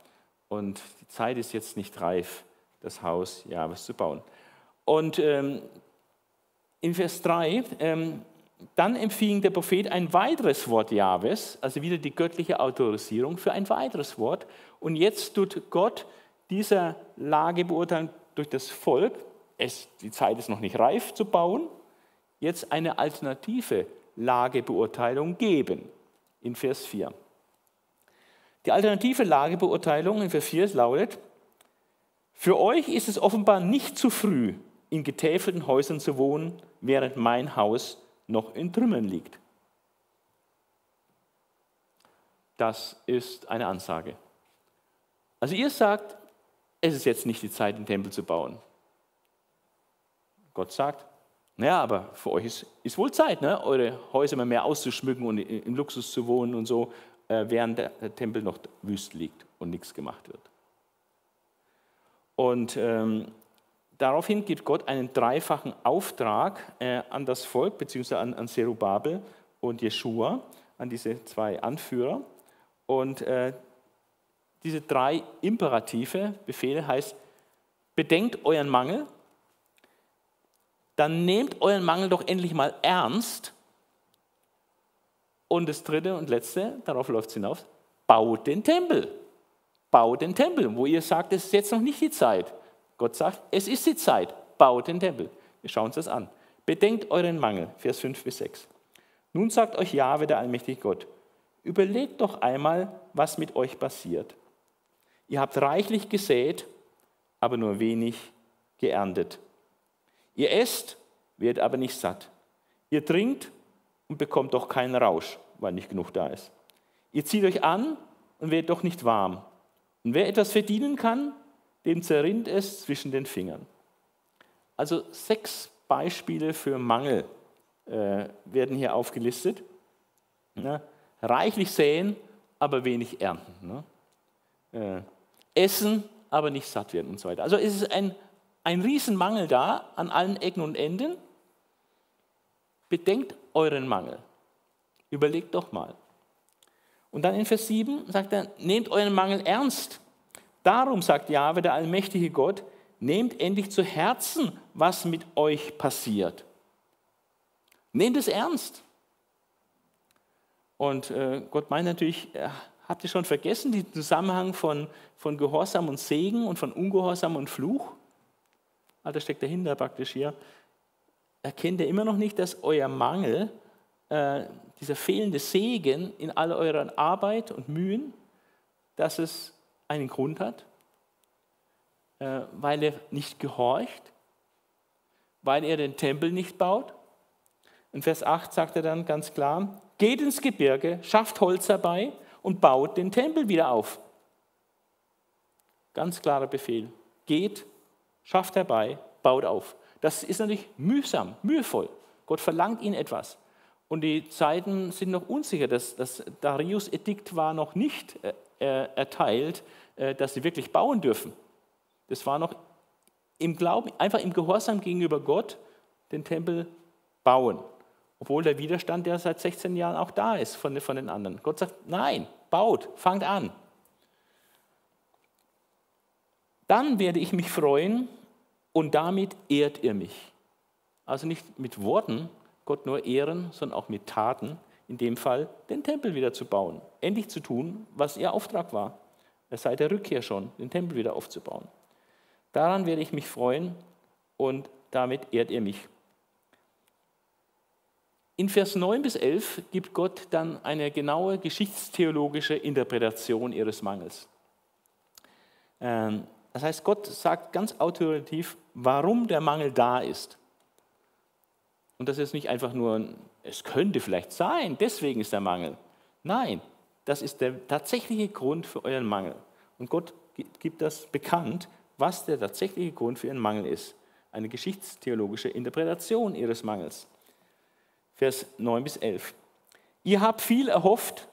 Und die Zeit ist jetzt nicht reif, das Haus Jahwes zu bauen. Und ähm, in Vers 3, ähm, dann empfing der Prophet ein weiteres Wort Jahwes, also wieder die göttliche Autorisierung für ein weiteres Wort. Und jetzt tut Gott dieser Lage beurteilen durch das Volk, es, die Zeit ist noch nicht reif zu bauen, jetzt eine alternative Lagebeurteilung geben, in Vers 4. Die alternative Lagebeurteilung in Vers 4 lautet, für euch ist es offenbar nicht zu früh, in getäfelten Häusern zu wohnen, während mein Haus noch in Trümmern liegt. Das ist eine Ansage. Also ihr sagt, es ist jetzt nicht die Zeit, den Tempel zu bauen. Gott sagt, naja, aber für euch ist, ist wohl Zeit, ne? eure Häuser mal mehr auszuschmücken und im Luxus zu wohnen und so, äh, während der, Tempel noch wüst liegt und nichts gemacht wird. Und ähm, Daraufhin gibt Gott einen dreifachen Auftrag äh, an das Volk, beziehungsweise an, an Zerubabel und Jeschua, an diese zwei Anführer. Und äh, diese drei imperative Befehle heißt, bedenkt euren Mangel, dann nehmt euren Mangel doch endlich mal ernst. Und das dritte und letzte, darauf läuft es hinaus, baut den Tempel. baut den Tempel. Wo ihr sagt, es ist jetzt noch nicht die Zeit. Gott sagt, es ist die Zeit, baut den Tempel. Wir schauen uns das an. Bedenkt euren Mangel, Vers 5 bis 6. Nun sagt euch Jahwe, der allmächtige Gott, überlegt doch einmal, was mit euch passiert. Ihr habt reichlich gesät, aber nur wenig geerntet. Ihr esst, werdet aber nicht satt. Ihr trinkt und bekommt doch keinen Rausch, weil nicht genug da ist. Ihr zieht euch an und werdet doch nicht warm. Und wer etwas verdienen kann, dem zerrinnt es zwischen den Fingern. Also sechs Beispiele für Mangel äh, werden hier aufgelistet. Ja, reichlich säen, aber wenig ernten. Ne? Äh, essen, aber nicht satt werden und so weiter. Also es ist ein, ein Riesenmangel da an allen Ecken und Enden. Bedenkt euren Mangel. Überlegt doch mal. Und dann in Vers 7 sagt er, nehmt euren Mangel ernst. Darum sagt Jahwe, der allmächtige Gott, nehmt endlich zu Herzen, was mit euch passiert. Nehmt es ernst. Und äh, Gott meint natürlich, äh, habt ihr schon vergessen, den Zusammenhang von, von Gehorsam und Segen und von Ungehorsam und Fluch? Das steckt dahinter praktisch hier. Erkennt ihr immer noch nicht, dass euer Mangel, äh, dieser fehlende Segen in all eurer Arbeit und Mühen, dass es einen Grund hat? Äh, weil er nicht gehorcht? Weil er den Tempel nicht baut? In Vers 8 sagt er dann ganz klar, geht ins Gebirge, schafft Holz herbei und baut den Tempel wieder auf. Ganz klarer Befehl. Geht, schafft herbei, baut auf. Das ist natürlich mühsam, mühevoll. Gott verlangt ihnen etwas. Und die Zeiten sind noch unsicher. Das, das Darius-Edikt war noch nicht äh, äh erteilt, äh, dass sie wirklich bauen dürfen. Das war noch im Glauben, einfach im Gehorsam gegenüber Gott, den Tempel bauen. Obwohl der Widerstand ja seit 16 Jahren auch da ist von, von den anderen. Gott sagt, nein, baut, fangt an. Dann werde ich mich freuen und damit ehrt ihr mich. Also nicht mit Worten Gott nur ehren, sondern auch mit Taten, in dem Fall den Tempel wieder zu bauen. Endlich zu tun, was ihr Auftrag war. Seit der Rückkehr schon, den Tempel wieder aufzubauen. Daran werde ich mich freuen und damit ehrt ihr mich. In Vers 9 bis 11 gibt Gott dann eine genaue geschichtstheologische Interpretation ihres Mangels. Das heißt, Gott sagt ganz autoritativ, warum der Mangel da ist. Und das ist nicht einfach nur, es könnte vielleicht sein, deswegen ist der Mangel. Nein, das ist der tatsächliche Grund für euren Mangel. Und Gott gibt das bekannt, was der tatsächliche Grund für ihren Mangel ist. Eine geschichtstheologische Interpretation ihres Mangels. Vers 9 bis 11. Ihr habt viel erhofft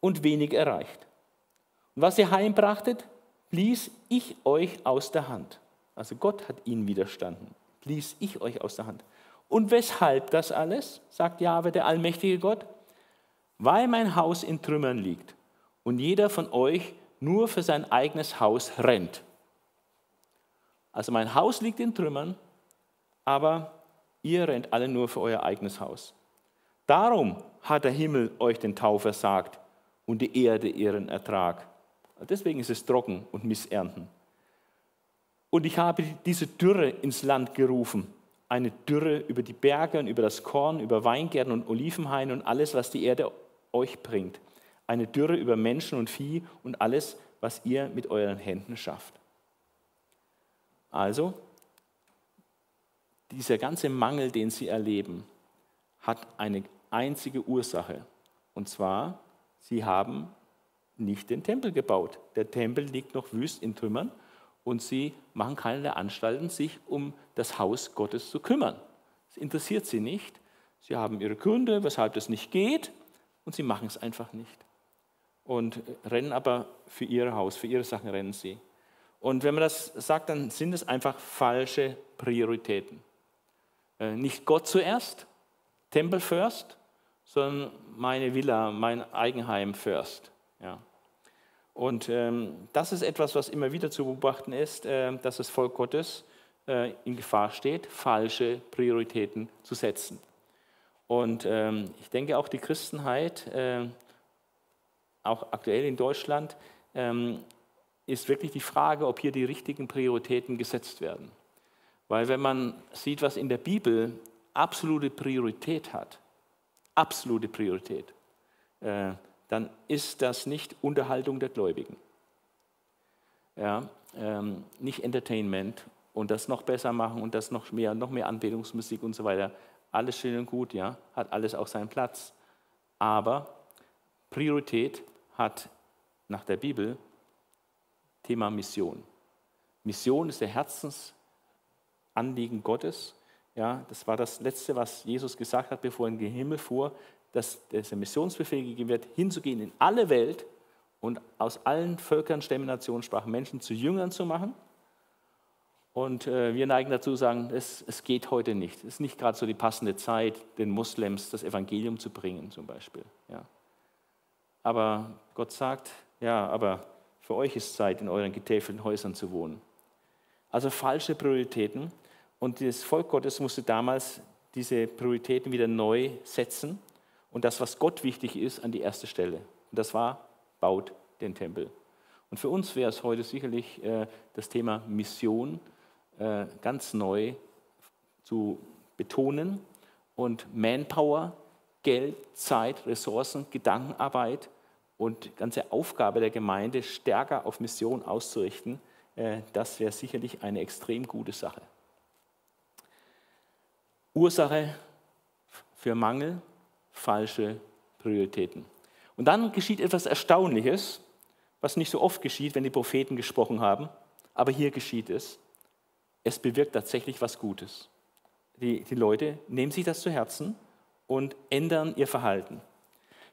und wenig erreicht. Und was ihr heimbrachtet, blies ich euch aus der Hand. Also Gott hat ihnen widerstanden. Blies ich euch aus der Hand. Und weshalb das alles, sagt Jahwe, der allmächtige Gott? Weil mein Haus in Trümmern liegt und jeder von euch nur für sein eigenes Haus rennt. Also mein Haus liegt in Trümmern, aber Ihr rennt alle nur für euer eigenes Haus. Darum hat der Himmel euch den Tau versagt und die Erde ihren Ertrag. Deswegen ist es trocken und Missernten. Und ich habe diese Dürre ins Land gerufen. Eine Dürre über die Berge und über das Korn, über Weingärten und Olivenhaine und alles, was die Erde euch bringt. Eine Dürre über Menschen und Vieh und alles, was ihr mit euren Händen schafft. Also, dieser ganze Mangel, den sie erleben, hat eine einzige Ursache. Und zwar, sie haben nicht den Tempel gebaut. Der Tempel liegt noch wüst in Trümmern und sie machen keine Anstalten, sich um das Haus Gottes zu kümmern. Es interessiert sie nicht. Sie haben ihre Gründe, weshalb das nicht geht und sie machen es einfach nicht. Und rennen aber für ihr Haus, für ihre Sachen rennen sie. Und wenn man das sagt, dann sind es einfach falsche Prioritäten. Äh, nicht Gott zuerst, Tempel first, sondern meine Villa, mein Eigenheim first. Ja. Und ähm, das ist etwas, was immer wieder zu beobachten ist, äh, dass das Volk Gottes äh, in Gefahr steht, falsche Prioritäten zu setzen. Und ähm, ich denke auch die Christenheit, äh, auch aktuell in Deutschland, ähm, ist wirklich die Frage, ob hier die richtigen Prioritäten gesetzt werden. Weil wenn man sieht, was in der Bibel absolute Priorität hat, absolute Priorität, äh, dann ist das nicht Unterhaltung der Gläubigen. Ja, ähm, nicht Entertainment und das noch besser machen und das noch mehr, noch mehr Anbetungsmusik und so weiter. Alles schön und gut, ja, hat alles auch seinen Platz. Aber Priorität hat nach der Bibel Thema Mission. Mission ist der Herzensanliegen Gottes. Ja, das war das Letzte, was Jesus gesagt hat, bevor er in den Himmel fuhr, dass der Missionsbefehl gegeben wird, hinzugehen in alle Welt und aus allen Völkern, Stämmen, Nationen, Sprachen Menschen zu Jüngern zu machen. Und äh, wir neigen dazu zu sagen, es, es geht heute nicht. Es ist nicht gerade so die passende Zeit, den Moslems das Evangelium zu bringen, zum Beispiel. Ja. Aber Gott sagt, ja, aber für euch ist Zeit, in euren getäfelten Häusern zu wohnen. Also falsche Prioritäten. Und das Volk Gottes musste damals diese Prioritäten wieder neu setzen und das, was Gott wichtig ist, an die erste Stelle. Und das war, baut den Tempel. Und für uns wäre es heute sicherlich äh, das Thema Mission äh, ganz neu zu betonen und Manpower, Geld, Zeit, Ressourcen, Gedankenarbeit und ganze Aufgabe der Gemeinde stärker auf Mission auszurichten, äh, das wäre sicherlich eine extrem gute Sache. Ursache für Mangel, falsche Prioritäten. Und dann geschieht etwas Erstaunliches, was nicht so oft geschieht, wenn die Propheten gesprochen haben, aber hier geschieht es. Es bewirkt tatsächlich was Gutes. Die, die Leute nehmen sich das zu Herzen und ändern ihr Verhalten.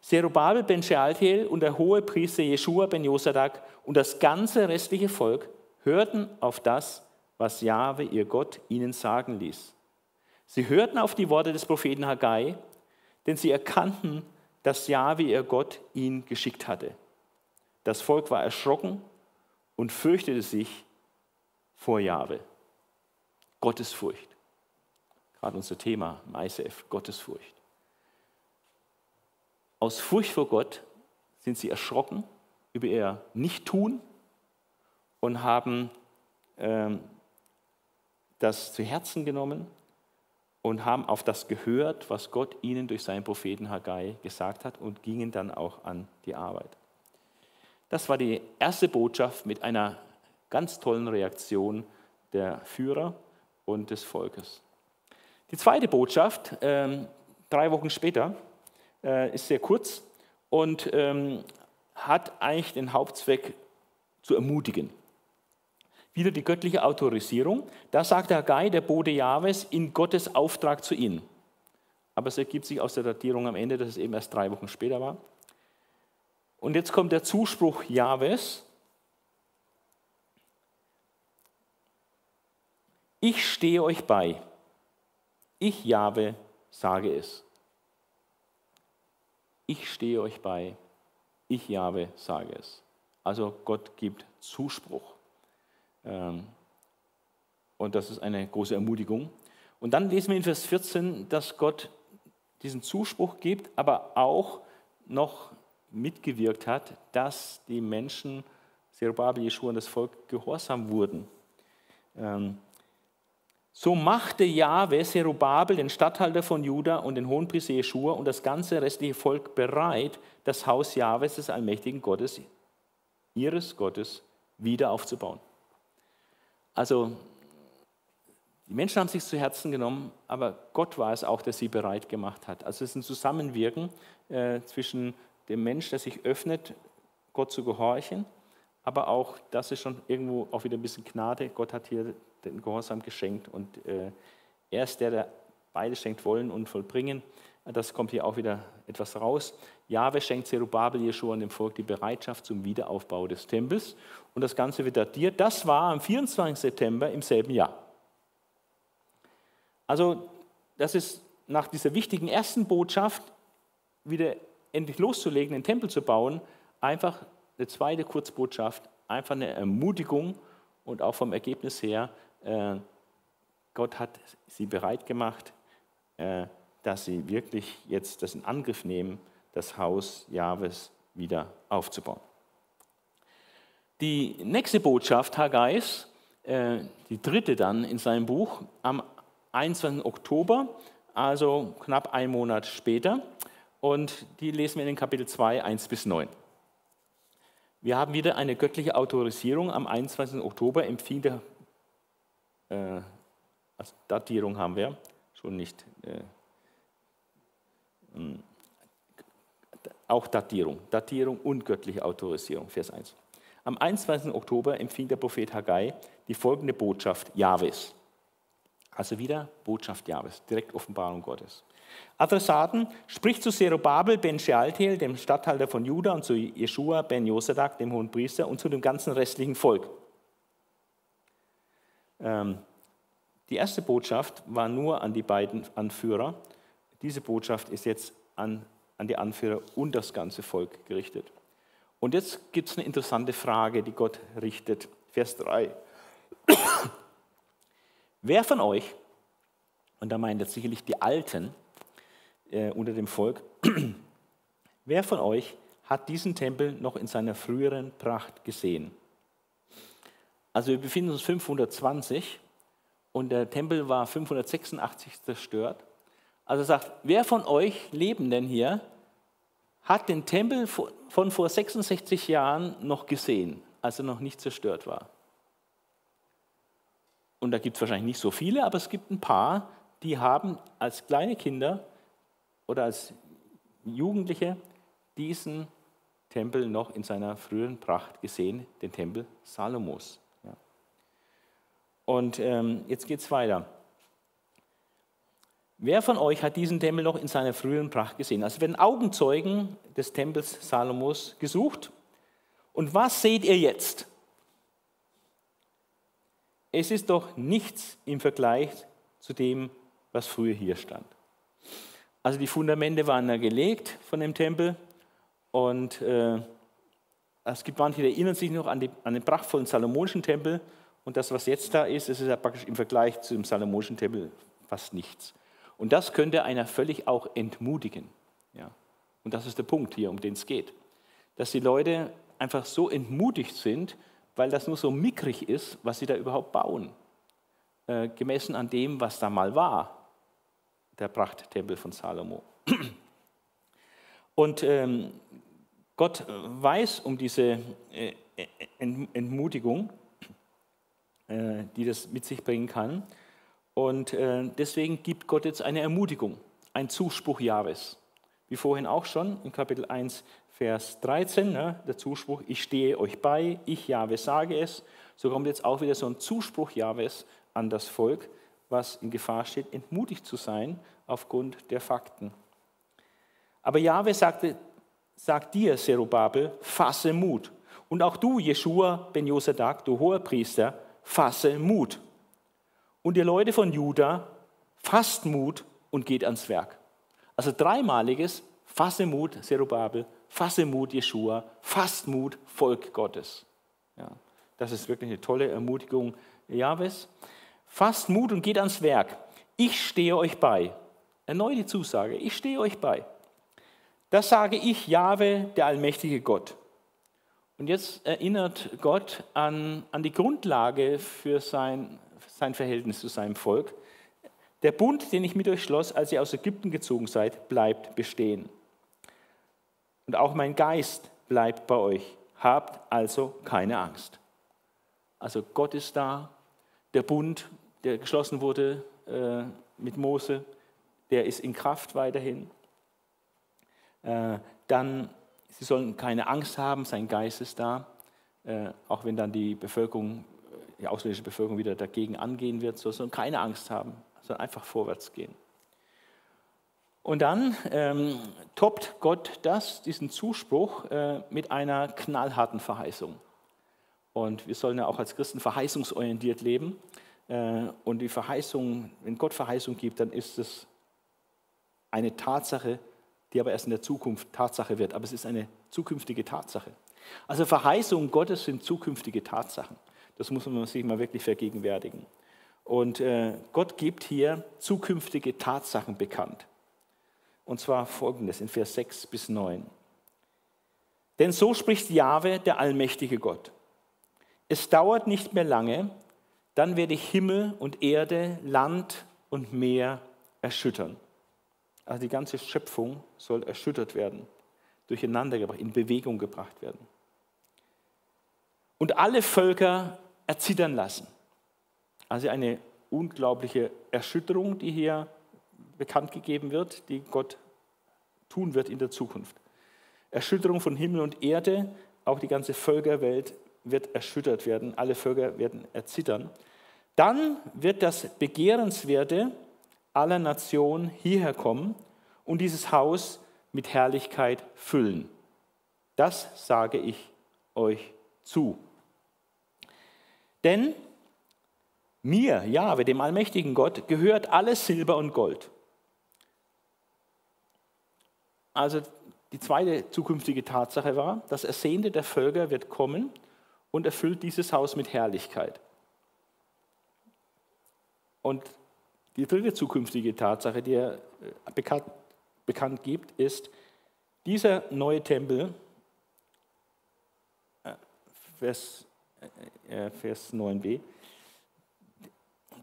Zerubabel ben Shealtiel und der hohe Priester Jeschua ben Josadak und das ganze restliche Volk hörten auf das, was Jahwe, ihr Gott, ihnen sagen ließ. Sie hörten auf die Worte des Propheten Haggai, denn sie erkannten, dass Jahwe, ihr Gott, ihn geschickt hatte. Das Volk war erschrocken und fürchtete sich vor Jahwe. Gottesfurcht. Gerade unser Thema im ICF, Gottesfurcht. Aus Furcht vor Gott sind sie erschrocken über ihr Nichttun und haben ähm, das zu Herzen genommen und haben auf das gehört, was Gott ihnen durch seinen Propheten Haggai gesagt hat und gingen dann auch an die Arbeit. Das war die erste Botschaft mit einer ganz tollen Reaktion der Führer und des Volkes. Die zweite Botschaft, ähm, drei Wochen später, äh, ist sehr kurz und ähm, hat eigentlich den Hauptzweck zu ermutigen. Wieder die göttliche Autorisierung. Da sagt der Haggai, der Bode Jahwes, in Gottes Auftrag zu ihnen. Aber es ergibt sich aus der Datierung am Ende, dass es eben erst drei Wochen später war. Und jetzt kommt der Zuspruch Jahwes. Ich stehe euch bei. Ich, Jahwe, sage es. Ich stehe euch bei. Ich, Jahwe, sage es. Also Gott gibt Zuspruch. Ähm, und das ist eine große Ermutigung. Und dann lesen wir in Vers 14, dass Gott diesen Zuspruch gibt, aber auch noch mitgewirkt hat, dass die Menschen, Zerubabel, Jeschua und das Volk gehorsam wurden. Ähm, so machte Jahwe Zerubabel, den Statthalter von Juda und den Hohenpriester Jeschua und das ganze restliche Volk bereit, das Haus Jahwes des allmächtigen Gottes, ihres Gottes, wieder aufzubauen. Also die Menschen haben sich zu Herzen genommen, aber Gott war es auch, der sie bereit gemacht hat. Also es ist ein Zusammenwirken äh, zwischen dem Mensch, der sich öffnet, Gott zu gehorchen, aber auch, das ist schon irgendwo auch wieder ein bisschen Gnade. Gott hat hier den Gehorsam geschenkt und äh, er ist der, der beide schenkt Wollen und Vollbringen. Das kommt hier auch wieder etwas raus. Jahwe schenkt Zerubabel, Jeschua und dem Volk die Bereitschaft zum Wiederaufbau des Tempels. Und das Ganze wird datiert. Das war am 24. September im selben Jahr. Also, das ist nach dieser wichtigen ersten Botschaft, wieder endlich loszulegen, den Tempel zu bauen, einfach eine zweite Kurzbotschaft, einfach eine Ermutigung und auch vom Ergebnis her, äh, Gott hat sie bereit gemacht, äh, dass sie wirklich jetzt das in Angriff nehmen, das Haus Jahwes wieder aufzubauen. Die nächste Botschaft Haggais, äh, die dritte dann in seinem Buch, am 21. Oktober, also knapp einen Monat später. Und die lesen wir in den Kapitel 2, 1 bis 9. Wir haben wieder eine göttliche Autorisierung. Am 21. Oktober empfing der, äh, also Datierung haben wir, schon nicht, äh, auch Datierung, Datierung und göttliche Autorisierung, Vers 1. Am 21. Oktober empfing der Prophet Haggai die folgende Botschaft Jahwes. Also wieder Botschaft Jahwes, direkt Offenbarung Gottes. Adressaten spricht zu Zerubabel ben Shealtiel, dem Statthalter von Juda, und zu Jeschua ben Josadak, dem hohen Priester, und zu dem ganzen restlichen Volk. Ähm, die erste Botschaft war nur an die beiden Anführer. Diese Botschaft ist jetzt an, an die Anführer und das ganze Volk gerichtet. Und jetzt gibt es eine interessante Frage, die Gott richtet. Vers 3. Wer von euch, und da meint er sicherlich die Alten, äh, unter dem Volk. Wer von euch hat diesen Tempel noch in seiner früheren Pracht gesehen? Also wir befinden uns 520 und der Tempel war 586 zerstört. Also sagt, wer von euch Lebenden hier hat den Tempel von vor 66 Jahren noch gesehen, als er noch nicht zerstört war? Und da gibt es wahrscheinlich nicht so viele, aber es gibt ein paar, die haben als kleine Kinder oder als Jugendliche diesen Tempel noch in seiner frühen Pracht gesehen, den Tempel Salomos. Und ähm, jetzt geht es weiter. Wer von euch hat diesen Tempel noch in seiner frühen Pracht gesehen? Also werden Augenzeugen des Tempels Salomos gesucht. Und was seht ihr jetzt? Es ist doch nichts im Vergleich zu dem, was früher hier stand. Also die Fundamente waren da gelegt von dem Tempel und äh, es gibt manche, die erinnern sich noch an, die, an den prachtvollen Salomonischen Tempel und das, was jetzt da ist, das ist ja praktisch im Vergleich zu dem Salomonischen Tempel fast nichts. Und das könnte einer völlig auch entmutigen. Ja. Und das ist der Punkt hier, um den es geht. Dass die Leute einfach so entmutigt sind, weil das nur so mickrig ist, was sie da überhaupt bauen. Äh, gemessen an dem, was da mal war der Prachttempel von Salomo. Und ähm, Gott weiß um diese äh, Entmutigung, äh, die das mit sich bringen kann. Und äh, deswegen gibt Gott jetzt eine Ermutigung, ein Zuspruch Jahres. Wie vorhin auch schon in Kapitel 1, Vers 13, ne, der Zuspruch, ich stehe euch bei, ich Jahwe sage es. So kommt jetzt auch wieder so ein Zuspruch Jahwes an das Volk, was in Gefahr steht, entmutigt zu sein aufgrund der Fakten. Aber Jahwe sagte, sagt dir, Zerubabel, fasse Mut. Und auch du, Jeschua ben Josadak, du hoher Priester, fasse Mut. Und ihr Leute von Juda, fasst Mut und geht ans Werk. Also dreimaliges, fasse Mut, Zerubabel, fasse Mut, Jeschua, fasst Mut, Volk Gottes. Ja, das ist wirklich eine tolle Ermutigung Jahwes. Fasst Mut und geht ans Werk. Ich stehe euch bei. Erneut die Zusage, ich stehe euch bei. Das sage ich, Jahwe, der allmächtige Gott. Und jetzt erinnert Gott an, an die Grundlage für sein, sein Verhältnis zu seinem Volk. Der Bund, den ich mit euch schloss, als ihr aus Ägypten gezogen seid, bleibt bestehen. Und auch mein Geist bleibt bei euch. Habt also keine Angst. Also Gott ist da. Der Bund, der geschlossen wurde äh, mit Mose, der ist in Kraft weiterhin. Äh, dann, sie sollen keine Angst haben, sein Geist ist da, äh, auch wenn dann die Bevölkerung, die ausländische Bevölkerung wieder dagegen angehen wird, so sollen keine Angst haben, sondern einfach vorwärts gehen. Und dann ähm, toppt Gott das, diesen Zuspruch äh, mit einer knallharten Verheißung. Und wir sollen ja auch als Christen verheißungsorientiert leben. Äh, und die Verheißung, wenn Gott Verheißung gibt, dann ist es eine Tatsache, die aber erst in der Zukunft Tatsache wird. Aber es ist eine zukünftige Tatsache. Also Verheißungen Gottes sind zukünftige Tatsachen. Das muss man sich mal wirklich vergegenwärtigen. Und äh, Gott gibt hier zukünftige Tatsachen bekannt. Und zwar folgendes in Vers 6 bis 9. Denn so spricht Jahwe, der allmächtige Gott. es dauert nicht mehr lange, dann werde ich Himmel und Erde, Land und Meer erschüttern. Also die ganze Schöpfung soll erschüttert werden, durcheinander gebracht, in Bewegung gebracht werden. Und alle Völker erzittern lassen. Also eine unglaubliche Erschütterung, die hier bekannt gegeben wird, die Gott tun wird in der Zukunft. Erschütterung von Himmel und Erde, auch die ganze Völkerwelt wird erschüttert werden, alle Völker werden erzittern. Dann wird das Begehrenswerte aller Nationen hierher kommen und dieses Haus mit Herrlichkeit füllen. Das sage ich euch zu. Denn mir, Jahwe, dem allmächtigen Gott, gehört alles Silber und Gold. Also die zweite zukünftige Tatsache war, das Ersehnte der Völker wird kommen und erfüllt dieses Haus mit Herrlichkeit. Und die dritte zukünftige Tatsache, die er äh, bekannt, bekannt gibt, ist, dieser neue Tempel, äh, Vers, Vers 9b,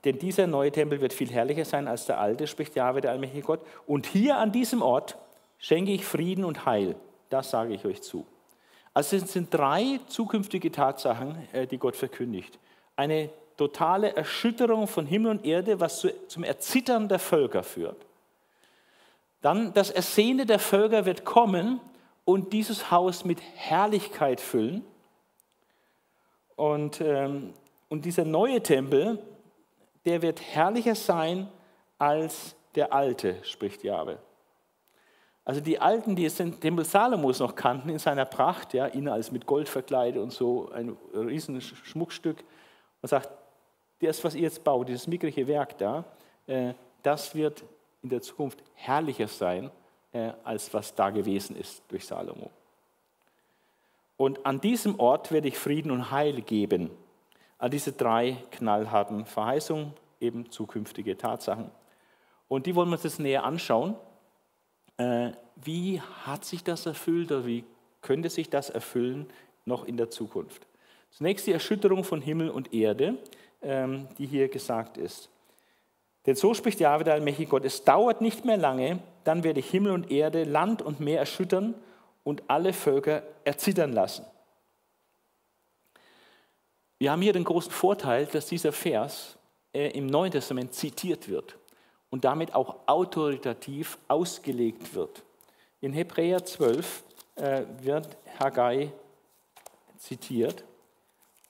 denn dieser neue Tempel wird viel herrlicher sein als der alte, spricht Jahwe, der allmächtige Gott. Und hier an diesem Ort schenke ich Frieden und Heil. Das sage ich euch zu. Also es sind drei zukünftige Tatsachen, äh, die Gott verkündigt. Eine totale Erschütterung von Himmel und Erde, was zum Erzittern der Völker führt. Dann das Ersehne der Völker wird kommen und dieses Haus mit Herrlichkeit füllen. Und, ähm, und dieser neue Tempel, der wird herrlicher sein als der alte, spricht Jahwe. Also die Alten, die den Tempel Salomos noch kannten in seiner Pracht, ja, ihn als mit Gold verkleidet und so ein riesen Schmuckstück, und sagt, das, was ihr jetzt baut, dieses mickrige Werk da, äh, das wird in der Zukunft herrlicher sein, äh, als was da gewesen ist durch Salomo. Und an diesem Ort werde ich Frieden und Heil geben. An diese drei knallharten Verheißungen, eben zukünftige Tatsachen. Und die wollen wir uns jetzt näher anschauen. Äh, wie hat sich das erfüllt oder wie könnte sich das erfüllen noch in der Zukunft? Zunächst die Erschütterung von Himmel und Erde, ähm, die hier gesagt ist. Denn so spricht Jahwe der allmächtige Gott, es dauert nicht mehr lange, dann werde ich Himmel und Erde, Land und Meer erschüttern und alle Völker erzittern lassen. Wir haben hier den großen Vorteil, dass dieser Vers äh, im Neuen Testament zitiert wird und damit auch autoritativ ausgelegt wird. In Hebräer 12 äh, wird Haggai zitiert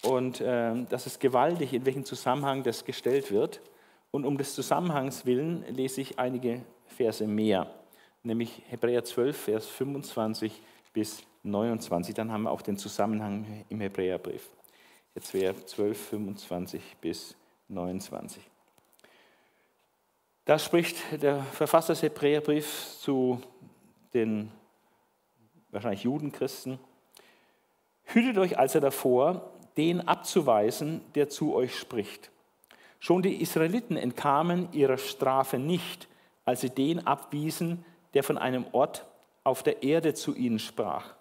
und äh, das ist gewaltig, in welchem Zusammenhang das gestellt wird. Und um des Zusammenhangs willen lese ich einige Verse mehr, nämlich Hebräer 12, Vers 25 bis 29. Dann haben wir auch den Zusammenhang im Hebräerbrief. Jetzt wäre 12, 25 bis 29. Da spricht der Verfasser des Hebräerbriefs zu den wahrscheinlich Judenchristen. Hütet euch also davor, den abzuweisen, der zu euch spricht. Schon die Israeliten entkamen ihrer Strafe nicht, als sie den abwiesen, der von einem Ort auf der Erde zu ihnen sprach.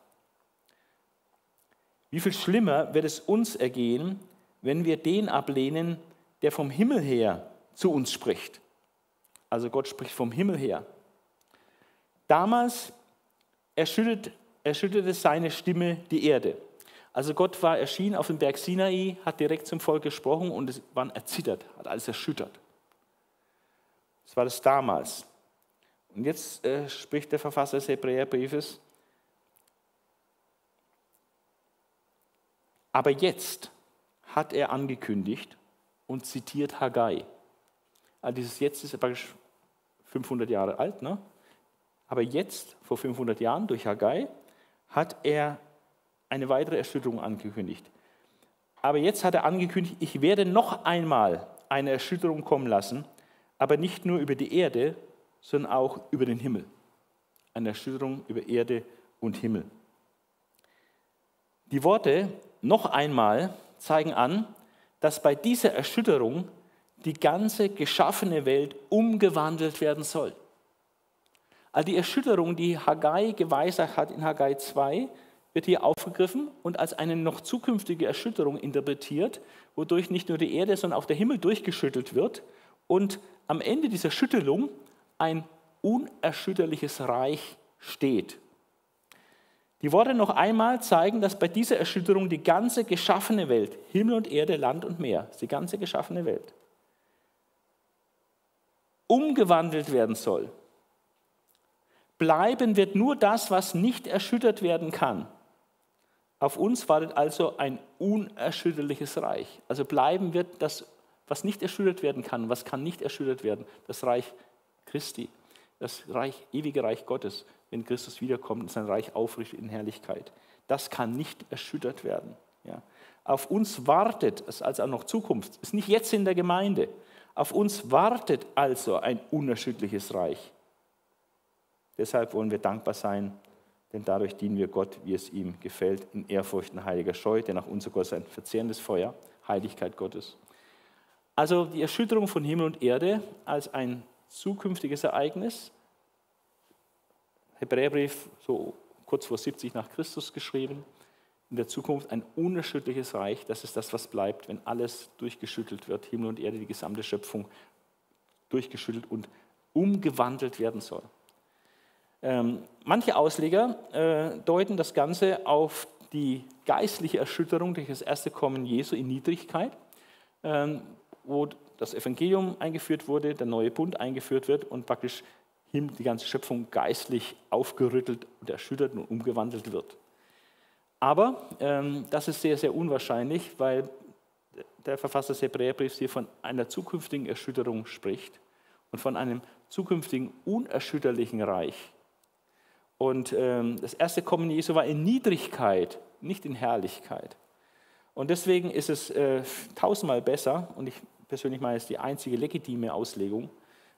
Wie viel schlimmer wird es uns ergehen, wenn wir den ablehnen, der vom Himmel her zu uns spricht. Also Gott spricht vom Himmel her. Damals erschütterte, erschütterte seine Stimme die Erde. Also Gott war erschienen auf dem Berg Sinai, hat direkt zum Volk gesprochen und es war erzittert, hat alles erschüttert. Das war das damals. Und jetzt äh, spricht der Verfasser des Hebräerbriefes, aber jetzt hat er angekündigt und zitiert Haggai. Also dieses Jetzt ist praktisch 500 Jahre alt, ne? aber jetzt, vor 500 Jahren, durch Haggai, hat er eine weitere Erschütterung angekündigt. Aber jetzt hat er angekündigt, ich werde noch einmal eine Erschütterung kommen lassen, aber nicht nur über die Erde, sondern auch über den Himmel. Eine Erschütterung über Erde und Himmel. Die Worte noch einmal zeigen an, dass bei dieser Erschütterung die ganze geschaffene Welt umgewandelt werden soll. Also die Erschütterung, die Haggai geweissagt hat in Haggai 2, wird hier aufgegriffen und als eine noch zukünftige Erschütterung interpretiert, wodurch nicht nur die Erde, sondern auch der Himmel durchgeschüttelt wird und am Ende dieser Schüttelung ein unerschütterliches Reich steht. Die Worte noch einmal zeigen, dass bei dieser Erschütterung die ganze geschaffene Welt, Himmel und Erde, Land und Meer, die ganze geschaffene Welt, umgewandelt werden soll. Bleiben wird nur das, was nicht erschüttert werden kann. Auf uns wartet also ein unerschütterliches Reich. Also bleiben wird das, was nicht erschüttert werden kann. Was kann nicht erschüttert werden? Das Reich Christi, das Reich, ewige Reich Gottes, wenn Christus wiederkommt und sein Reich aufrichtet in Herrlichkeit. Das kann nicht erschüttert werden. Ja. Auf uns wartet, es also auch noch Zukunft, ist nicht jetzt in der Gemeinde. Auf uns wartet also ein unerschütterliches Reich. Deshalb wollen wir dankbar sein, denn dadurch dienen wir Gott, wie es ihm gefällt, in Ehrfurcht und heiliger Scheu, denn auch unser Gott ist ein verzehrendes Feuer, Heiligkeit Gottes. Also die Erschütterung von Himmel und Erde als ein zukünftiges Ereignis. Hebräerbrief, so kurz vor 70 nach Christus geschrieben. In der Zukunft ein unerschütterliches Reich. Das ist das, was bleibt, wenn alles durchgeschüttelt wird. Himmel und Erde, die gesamte Schöpfung durchgeschüttelt und umgewandelt werden soll. Ähm, manche Ausleger äh, deuten das Ganze auf die geistliche Erschütterung durch das erste Kommen Jesu in Niedrigkeit, ähm, wo das Evangelium eingeführt wurde, der neue Bund eingeführt wird und praktisch die ganze Schöpfung geistlich aufgerüttelt und erschüttert und umgewandelt wird. Aber ähm, das ist sehr, sehr unwahrscheinlich, weil der Verfasser des Hebräerbriefs hier von einer zukünftigen Erschütterung spricht und von einem zukünftigen unerschütterlichen Reich. Und ähm, das erste Kommen Jesu war in Niedrigkeit, nicht in Herrlichkeit. Und deswegen ist es äh, tausendmal besser, und ich persönlich meine, ist die einzige legitime Auslegung,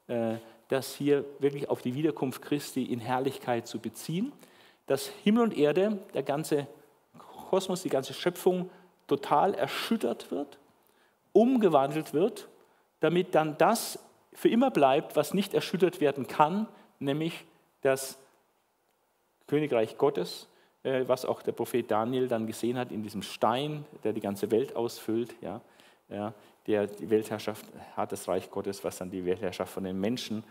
äh, das hier wirklich auf die Wiederkunft Christi in Herrlichkeit zu beziehen, dass Himmel und Erde, der ganze Kosmos, die ganze Schöpfung total erschüttert wird, umgewandelt wird, damit dann das für immer bleibt, was nicht erschüttert werden kann, nämlich das Königreich Gottes, äh, was auch der Prophet Daniel dann gesehen hat in diesem Stein, der die ganze Welt ausfüllt, ja, ja, der die Weltherrschaft hat, das Reich Gottes, was dann die Weltherrschaft von den Menschen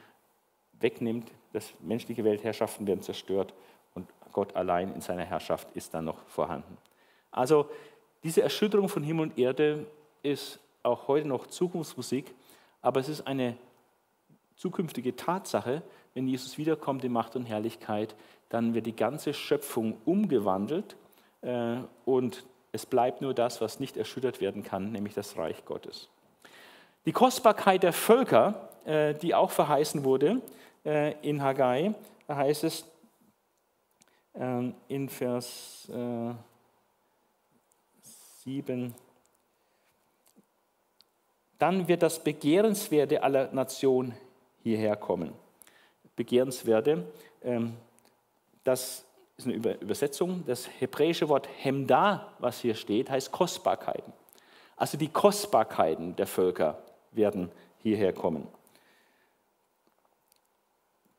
wegnimmt. Das menschliche Weltherrschaften werden zerstört und Gott allein in seiner Herrschaft ist dann noch vorhanden. Also diese Erschütterung von Himmel und Erde ist auch heute noch Zukunftsmusik, aber es ist eine zukünftige Tatsache, wenn Jesus wiederkommt in Macht und Herrlichkeit, dann wird die ganze Schöpfung umgewandelt äh, und es bleibt nur das, was nicht erschüttert werden kann, nämlich das Reich Gottes. Die Kostbarkeit der Völker, äh, die auch verheißen wurde äh, in Haggai, da heißt es ähm, in Vers 7, äh, dann wird das Begehrenswerte aller Nationen hierher kommen. Begehrenswerte, ähm, das ist eine Übersetzung. Das hebräische Wort Hemda, was hier steht, heißt Kostbarkeiten. Also die Kostbarkeiten der Völker werden hierher kommen.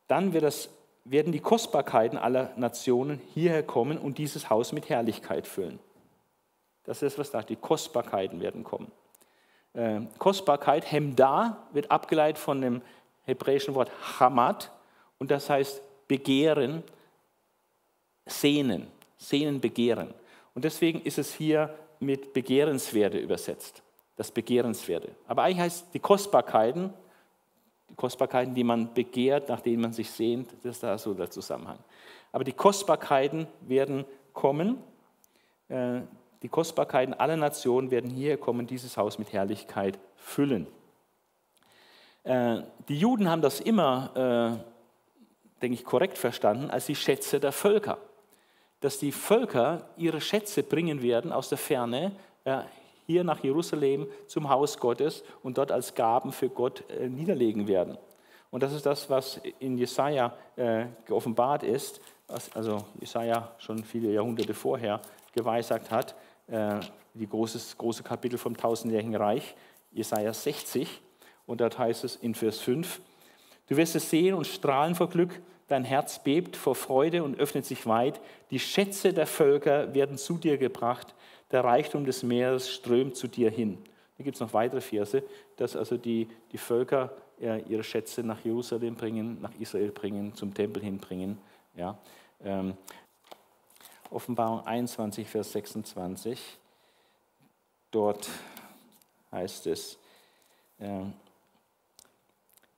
Dann wird das, werden die Kostbarkeiten aller Nationen hierher kommen und dieses Haus mit Herrlichkeit füllen. Das ist, was da Die Kostbarkeiten werden kommen. Äh, Kostbarkeit, Hemda, wird abgeleitet von dem hebräischen Wort Hamad und das heißt Begehren, sehnen, sehnen, begehren. Und deswegen ist es hier mit Begehrenswerte übersetzt, das Begehrenswerte. Aber eigentlich heißt die Kostbarkeiten, die Kostbarkeiten, die man begehrt, nach denen man sich sehnt, das ist da so der Zusammenhang. Aber die Kostbarkeiten werden kommen, äh, die Kostbarkeiten aller Nationen werden hierher kommen, dieses Haus mit Herrlichkeit füllen. Äh, die Juden haben das immer, äh, denke ich, korrekt verstanden als die Schätze der Völker dass die Völker ihre Schätze bringen werden aus der Ferne hier nach Jerusalem zum Haus Gottes und dort als Gaben für Gott äh, niederlegen werden. Und das ist das, was in Jesaja äh, geoffenbart ist, was also Jesaja schon viele Jahrhunderte vorher geweissagt hat. Äh, die großes, große Kapitel vom tausendjährigen Reich, Jesaja 60. Und dort heißt es in Vers 5: Du wirst es sehen und strahlen vor Glück, dein Herz bebt vor Freude und öffnet sich weit. Die Schätze der Völker werden zu dir gebracht, der Reichtum des Meeres strömt zu dir hin. Da gibt es noch weitere Verse, dass also die, die Völker ja, ihre Schätze nach Jerusalem bringen, nach Israel bringen, zum Tempel hinbringen. Ja. Ähm, Offenbarung 21, Vers 26. Dort heißt es, äh,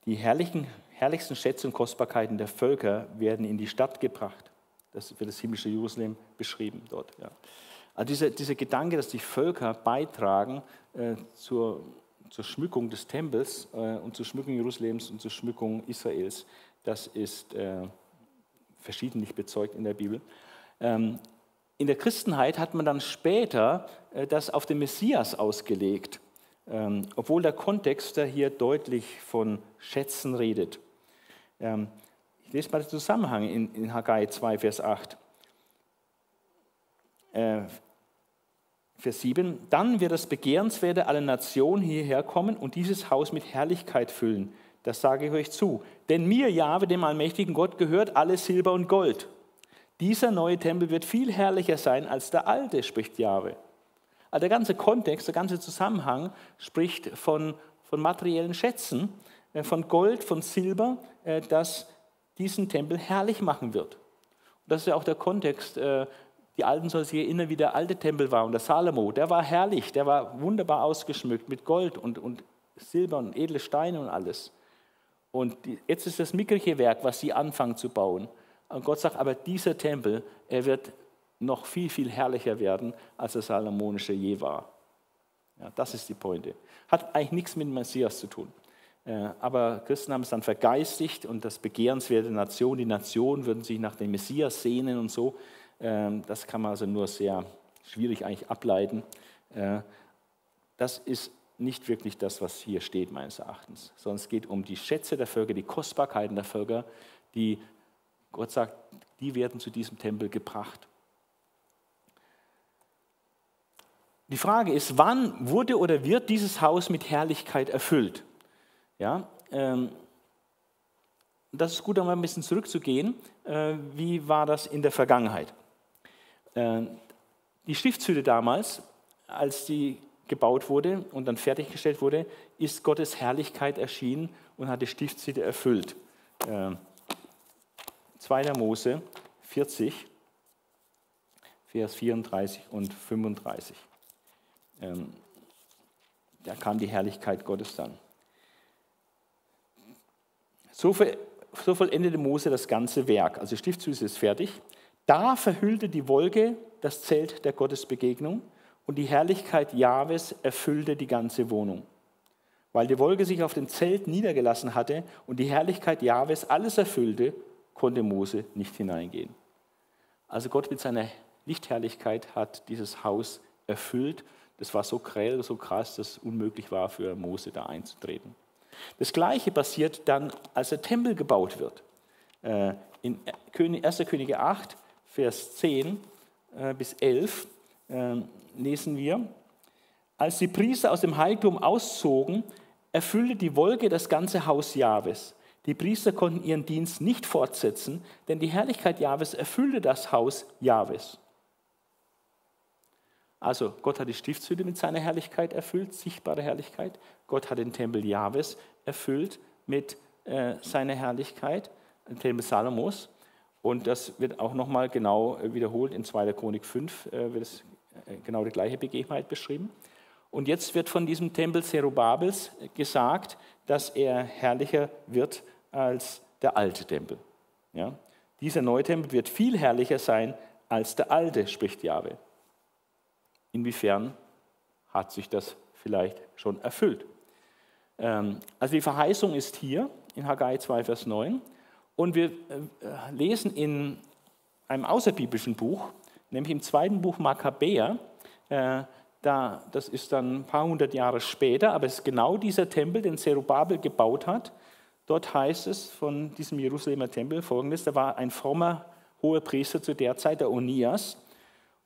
die herrlichen, herrlichsten Schätze und Kostbarkeiten der Völker werden in die Stadt gebracht. Das wird das himmlische Jerusalem beschrieben dort. Ja. Also dieser, dieser Gedanke, dass die Völker beitragen äh, zur, zur Schmückung des Tempels äh, und zur Schmückung Jerusalems und zur Schmückung Israels, das ist äh, verschiedentlich bezeugt in der Bibel. Ähm, in der Christenheit hat man dann später äh, das auf den Messias ausgelegt, ähm, obwohl der Kontext da hier deutlich von Schätzen redet. Ähm, ich lese mal den Zusammenhang in, in Haggai 2, Vers 8. Äh, Vers 7, dann wird das Begehrenswerte aller Nationen hierher kommen und dieses Haus mit Herrlichkeit füllen. Das sage ich euch zu. Denn mir, Jahwe, dem allmächtigen Gott, gehört alles Silber und Gold. Dieser neue Tempel wird viel herrlicher sein als der alte, spricht Jahwe. Also der ganze Kontext, der ganze Zusammenhang spricht von, von materiellen Schätzen, von Gold, von Silber, äh, das diesen Tempel herrlich machen wird. Und das ist ja auch der Kontext. Äh, die Alten sollen sich erinnern, wie der alte Tempel war und der Salomo. Der war herrlich, der war wunderbar ausgeschmückt mit Gold und, und Silber und edle Steine und alles. Und jetzt ist das mickrige Werk, was sie anfangen zu bauen. Und Gott sagt, aber dieser Tempel, er wird noch viel, viel herrlicher werden, als der salomonische je war. Ja, das ist die Pointe. Hat eigentlich nichts mit Messias zu tun. Äh, aber Christen haben es dann vergeistigt und das begehrenswerte Nation, die Nationen würden sich nach dem Messias sehnen und so. Ähm, das kann man also nur sehr schwierig eigentlich ableiten. Äh, das ist nicht wirklich das, was hier steht, meines Erachtens, sondern es geht um die Schätze der Völker, die Kostbarkeiten der Völker, die Gott sagt, die werden zu diesem Tempel gebracht. Die Frage ist, wann wurde oder wird dieses Haus mit Herrlichkeit erfüllt? Ja, ähm, das ist gut, einmal ein bisschen zurückzugehen. Äh, wie war das in der Vergangenheit? Äh, die Stiftshütte damals, als die gebaut wurde und dann fertiggestellt wurde, ist Gottes Herrlichkeit erschienen und hat die Stiftshütte erfüllt. 2. Äh, Mose 40, Vers 34 und 35. Ähm, da kam die Herrlichkeit Gottes dann. So, vollendete Mose das ganze Werk. Also Stiftshütte ist fertig. Da verhüllte die Wolke das Zelt der Gottesbegegnung und die Herrlichkeit Jahwes erfüllte die ganze Wohnung. Weil die Wolke sich auf dem Zelt niedergelassen hatte und die Herrlichkeit Jahwes alles erfüllte, konnte Mose nicht hineingehen. Also Gott mit seiner Lichtherrlichkeit hat dieses Haus erfüllt. Das war so grell, so krass, dass es unmöglich war für Mose da einzutreten. Das gleiche passiert dann, als der Tempel gebaut wird. Äh, in 1. Könige 8 Vers 10 äh, bis 11 äh, lesen wir, als die Priester aus dem Heiligtum auszogen, erfüllte die Wolke das ganze Haus Jahwes. Die Priester konnten ihren Dienst nicht fortsetzen, denn die Herrlichkeit Jahwes erfüllte das Haus Jahwes. Also Gott hat die Stiftshütte mit seiner Herrlichkeit erfüllt, sichtbare Herrlichkeit. Gott hat den Tempel Jahwes erfüllt mit äh, seiner Herrlichkeit, den Tempel Salomos. Und das wird auch nochmal genau äh, wiederholt in 2. Chronik 5, äh, wird es äh, genau die gleiche Begebenheit beschrieben. Und jetzt wird von diesem Tempel Zerubabels gesagt, dass er herrlicher wird als der alte Tempel. Ja? Dieser neue Tempel wird viel herrlicher sein als der alte, spricht Jahwe. Inwiefern hat sich das vielleicht schon erfüllt? Ähm, also die Verheißung ist hier in Haggai 2, Vers 9. Und wir äh, lesen in einem außerbiblischen Buch, nämlich im zweiten Buch Makkabäer, äh, da, das ist dann ein paar hundert Jahre später, aber es ist genau dieser Tempel, den Zerubabel gebaut hat. Dort heißt es von diesem Jerusalemer Tempel folgendes: Da war ein frommer hoher Priester zu der Zeit, der Onias.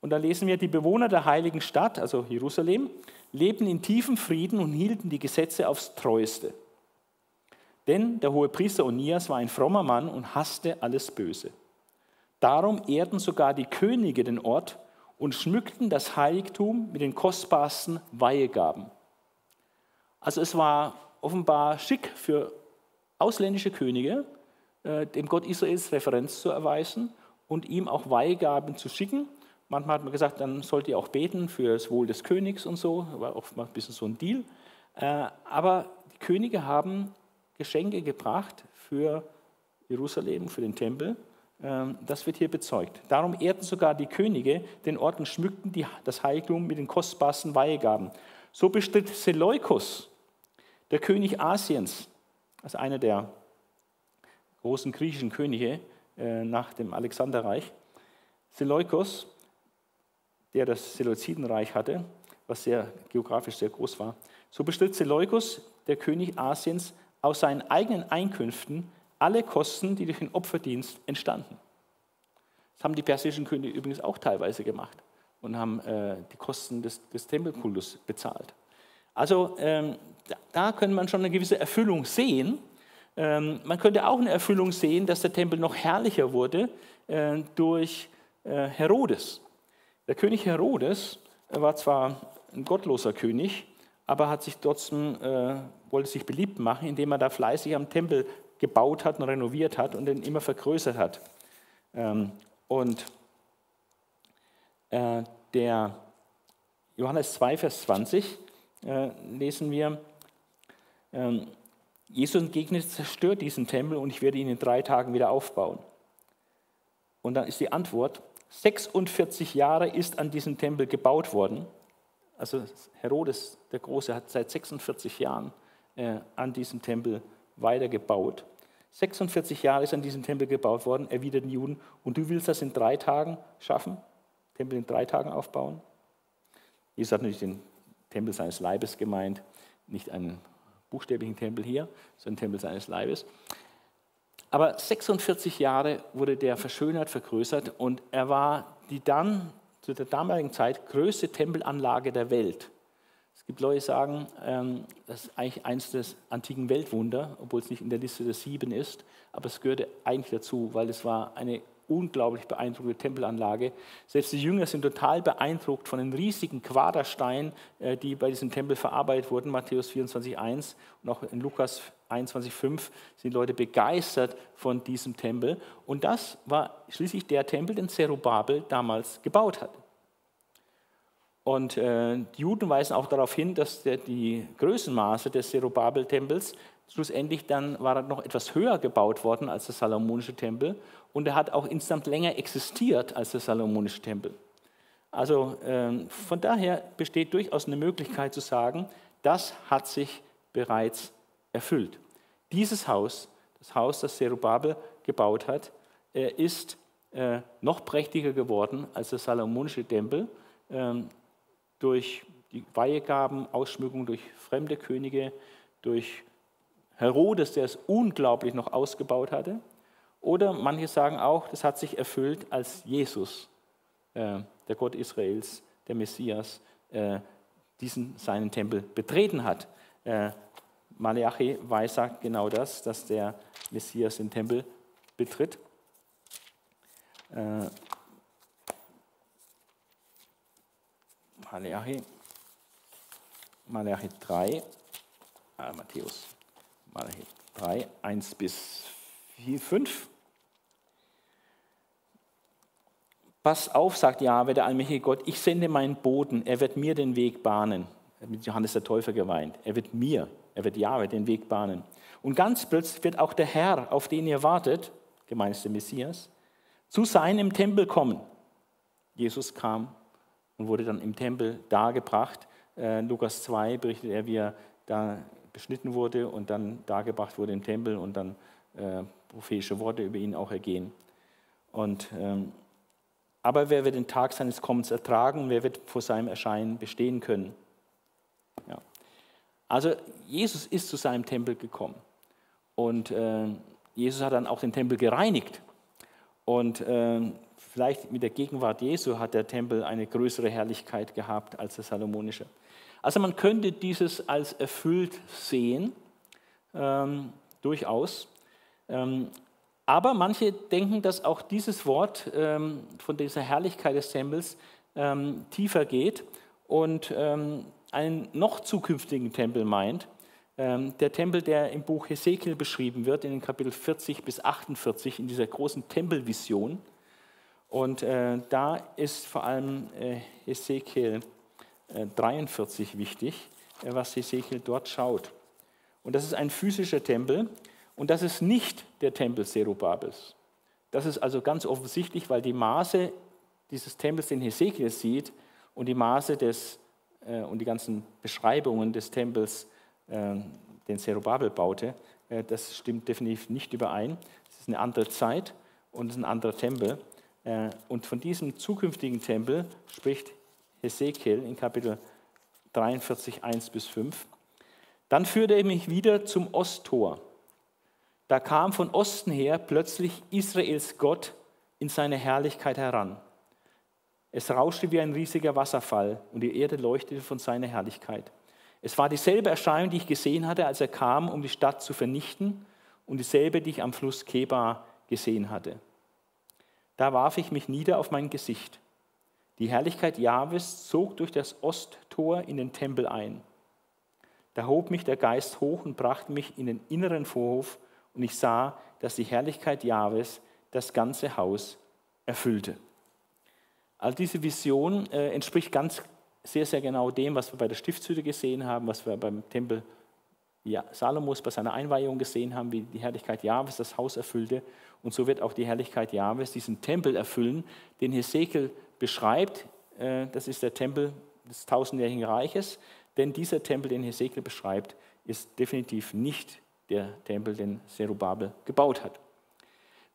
Und da lesen wir: Die Bewohner der heiligen Stadt, also Jerusalem, lebten in tiefem Frieden und hielten die Gesetze aufs Treueste. Denn der hohe Priester Onias war ein frommer Mann und hasste alles Böse. Darum ehrten sogar die Könige den Ort und schmückten das Heiligtum mit den kostbarsten Weihegaben. Also es war offenbar schick für ausländische Könige, äh, dem Gott Israels Referenz zu erweisen und ihm auch Weihgaben zu schicken. Manchmal hat man gesagt, dann sollt ihr auch beten für das Wohl des Königs und so, war oft ein bisschen so ein Deal. Äh, aber die Könige haben Geschenke gebracht für Jerusalem, für den Tempel. Ähm, das wird hier bezeugt. Darum ehrten sogar die Könige den Ort und schmückten die, das Heiligtum mit den kostbarsten Weihegaben. So bestritt Seleukos, der König Asiens, also einer der großen griechischen Könige äh, nach dem Alexanderreich, Seleukos, der das Seleuzidenreich hatte, was sehr geografisch sehr groß war. So bestritt Seleukos, der König Asiens, aus seinen eigenen Einkünften alle Kosten, die durch den Opferdienst entstanden. Das haben die persischen Könige übrigens auch teilweise gemacht und haben äh, die Kosten des, des, Tempelkultus bezahlt. Also ähm, da, da könnte man schon eine gewisse Erfüllung sehen. Ähm, man könnte auch eine Erfüllung sehen, dass der Tempel noch herrlicher wurde äh, durch äh, Herodes. Der König Herodes war zwar ein gottloser König, aber hat sich trotzdem, äh, wollte sich beliebt machen, indem er da fleißig am Tempel gebaut hat und renoviert hat und den immer vergrößert hat. Ähm, und äh, der Johannes 2, Vers 20 äh, lesen wir, ähm, Jesus entgegnet, zerstört diesen Tempel und ich werde ihn in drei Tagen wieder aufbauen. Und dann ist die Antwort, 46 Jahre ist an diesem Tempel gebaut worden also Herodes der Große hat seit 46 Jahren äh, an diesem Tempel weitergebaut. 46 Jahre ist an diesem Tempel gebaut worden, erwiderten Juden. Und du willst das in drei Tagen schaffen? Tempel in drei Tagen aufbauen? Jesus hat natürlich den Tempel seines Leibes gemeint, nicht einen buchstäblichen Tempel hier, sondern Tempel seines Leibes. Aber 46 Jahre wurde der verschönert, vergrößert und er war die dann zu der damaligen Zeit größte Tempelanlage der Welt. Es gibt Leute, die sagen, ähm, das ist eigentlich eines der antiken Weltwunder, obwohl es nicht in der Liste der sieben ist, aber es gehörte eigentlich dazu, weil es war eine unglaublich beeindruckende Tempelanlage. Selbst die Jünger sind total beeindruckt von den riesigen Quadersteinen, äh, die bei diesem Tempel verarbeitet wurden, Matthäus 24,1 und auch in Lukas 21,5 sind Leute begeistert von diesem Tempel. Und das war schließlich der Tempel, den Zerubabel damals gebaut hat. Und äh, die Juden weisen auch darauf hin, dass der, die Größenmaße des Zerubabel-Tempels schlussendlich dann war er noch etwas höher gebaut worden als der Salomonische Tempel und er hat auch insgesamt länger existiert als der Salomonische Tempel. Also äh, von daher besteht durchaus eine Möglichkeit zu sagen, das hat sich bereits erfüllt. Dieses Haus, das Haus, das Zerubabel gebaut hat, äh, ist äh, noch prächtiger geworden als der Salomonische Tempel ähm, durch die Weihegaben, Ausschmückung durch fremde Könige, durch Herodes, der es unglaublich noch ausgebaut hatte. Oder manche sagen auch, das hat sich erfüllt, als Jesus, äh, der Gott Israels, der Messias, diesen seinen Tempel betreten hat. Äh, Malachi weissagt genau das, dass der Messias den Tempel betritt. Äh, Malachi, Malachi 3, ah, Matthäus Malachi 3, 1 bis 4, 5. Pass auf, sagt Jahwe, der allmächtige Gott, ich sende meinen Boten, er wird mir den Weg bahnen. Er hat mit Johannes der Täufer geweint. Er wird mir, er wird Jahwe den Weg bahnen. Und ganz plötzlich wird auch der Herr, auf den ihr wartet, gemeint ist der Messias, zu seinem Tempel kommen. Jesus kam und wurde dann im Tempel dargebracht. Äh, Lukas 2 berichtet er, wie er da beschnitten wurde und dann dargebracht wurde im Tempel und dann äh, prophetische Worte über ihn auch ergehen. Und, ähm, aber wer wird den Tag seines Kommens ertragen? Wer wird vor seinem Erscheinen bestehen können? Also Jesus ist zu seinem Tempel gekommen und äh, Jesus hat dann auch den Tempel gereinigt. Und äh, vielleicht mit der Gegenwart Jesu hat der Tempel eine größere Herrlichkeit gehabt als der salomonische. Also man könnte dieses als erfüllt sehen. Ähm, durchaus. Ähm, aber manche denken, dass auch dieses Wort ähm, von dieser Herrlichkeit des Tempels ähm, tiefer geht und ähm, einen noch zukünftigen Tempel meint. Ähm, der Tempel, der im Buch Hesekiel beschrieben wird, in den Kapitel 40 bis 48, in dieser großen Tempelvision. Und äh, da ist vor allem äh, Hesekiel äh, 43 wichtig, äh, was Hesekiel dort schaut. Und das ist ein physischer Tempel und das ist nicht der Tempel Zerubabels. Das ist also ganz offensichtlich, weil die Maße dieses Tempels, den Hesekiel sieht, und die Maße des, und die ganzen Beschreibungen des Tempels, äh, den Zerubabel baute, äh, das stimmt definitiv nicht überein. Es ist eine andere Zeit und es ist ein anderer Tempel. Äh, und von diesem zukünftigen Tempel spricht Hesekiel in Kapitel 43, 1 bis 5. Dann führte er mich wieder zum Osttor. Da kam von Osten her plötzlich Israels Gott in seine Herrlichkeit heran. Es rauschte wie ein riesiger Wasserfall und die Erde leuchtete von seiner Herrlichkeit. Es war dieselbe Erscheinung, die ich gesehen hatte, als er kam, um die Stadt zu vernichten, und dieselbe, die ich am Fluss Keba gesehen hatte. Da warf ich mich nieder auf mein Gesicht. Die Herrlichkeit Jahwes zog durch das Osttor in den Tempel ein. Da hob mich der Geist hoch und brachte mich in den inneren Vorhof, und ich sah, dass die Herrlichkeit Jahwes das ganze Haus erfüllte. Also diese Vision äh, entspricht ganz sehr, sehr genau dem, was wir bei der Stiftshütte gesehen haben, was wir beim Tempel ja, Salomos bei seiner Einweihung gesehen haben, wie die Herrlichkeit Jahwes das Haus erfüllte. Und so wird auch die Herrlichkeit Jahwes diesen Tempel erfüllen, den Hesekiel beschreibt. Äh, das ist der Tempel des tausendjährigen Reiches, denn dieser Tempel, den Hesekiel beschreibt, ist definitiv nicht der Tempel, den Zerubabel gebaut hat.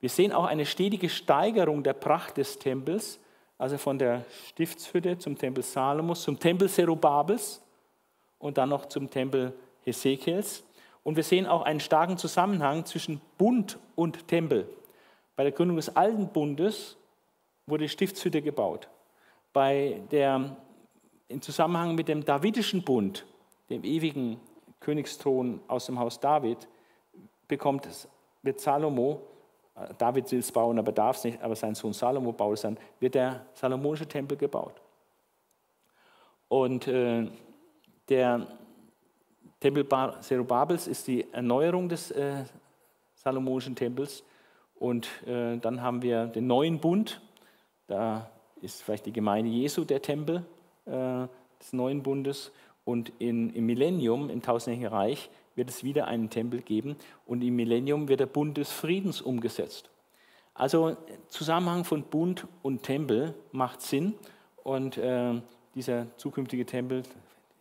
Wir sehen auch eine stetige Steigerung der Pracht des Tempels, also von der Stiftshütte zum Tempel Salomos, zum Tempel Zerubabels und dann noch zum Tempel Hesekiels. Und wir sehen auch einen starken Zusammenhang zwischen Bund und Tempel. Bei der Gründung des Alten Bundes wurde die Stiftshütte gebaut. Bei der, Im Zusammenhang mit dem Davidischen Bund, dem ewigen Königsthron aus dem Haus David, bekommt, wird Salomo David will es bauen, aber darf es nicht, aber sein Sohn Salomo baut es dann, wird der salomonische Tempel gebaut. Und äh, der Tempel Zerubabels ist die Erneuerung des äh, salomonischen Tempels. Und äh, dann haben wir den neuen Bund. Da ist vielleicht die Gemeinde Jesu der Tempel äh, des neuen Bundes. Und in, im Millennium, im tausendjährigen Reich, wird es wieder einen Tempel geben und im Millennium wird der Bund des Friedens umgesetzt. Also Zusammenhang von Bund und Tempel macht Sinn und äh, dieser zukünftige Tempel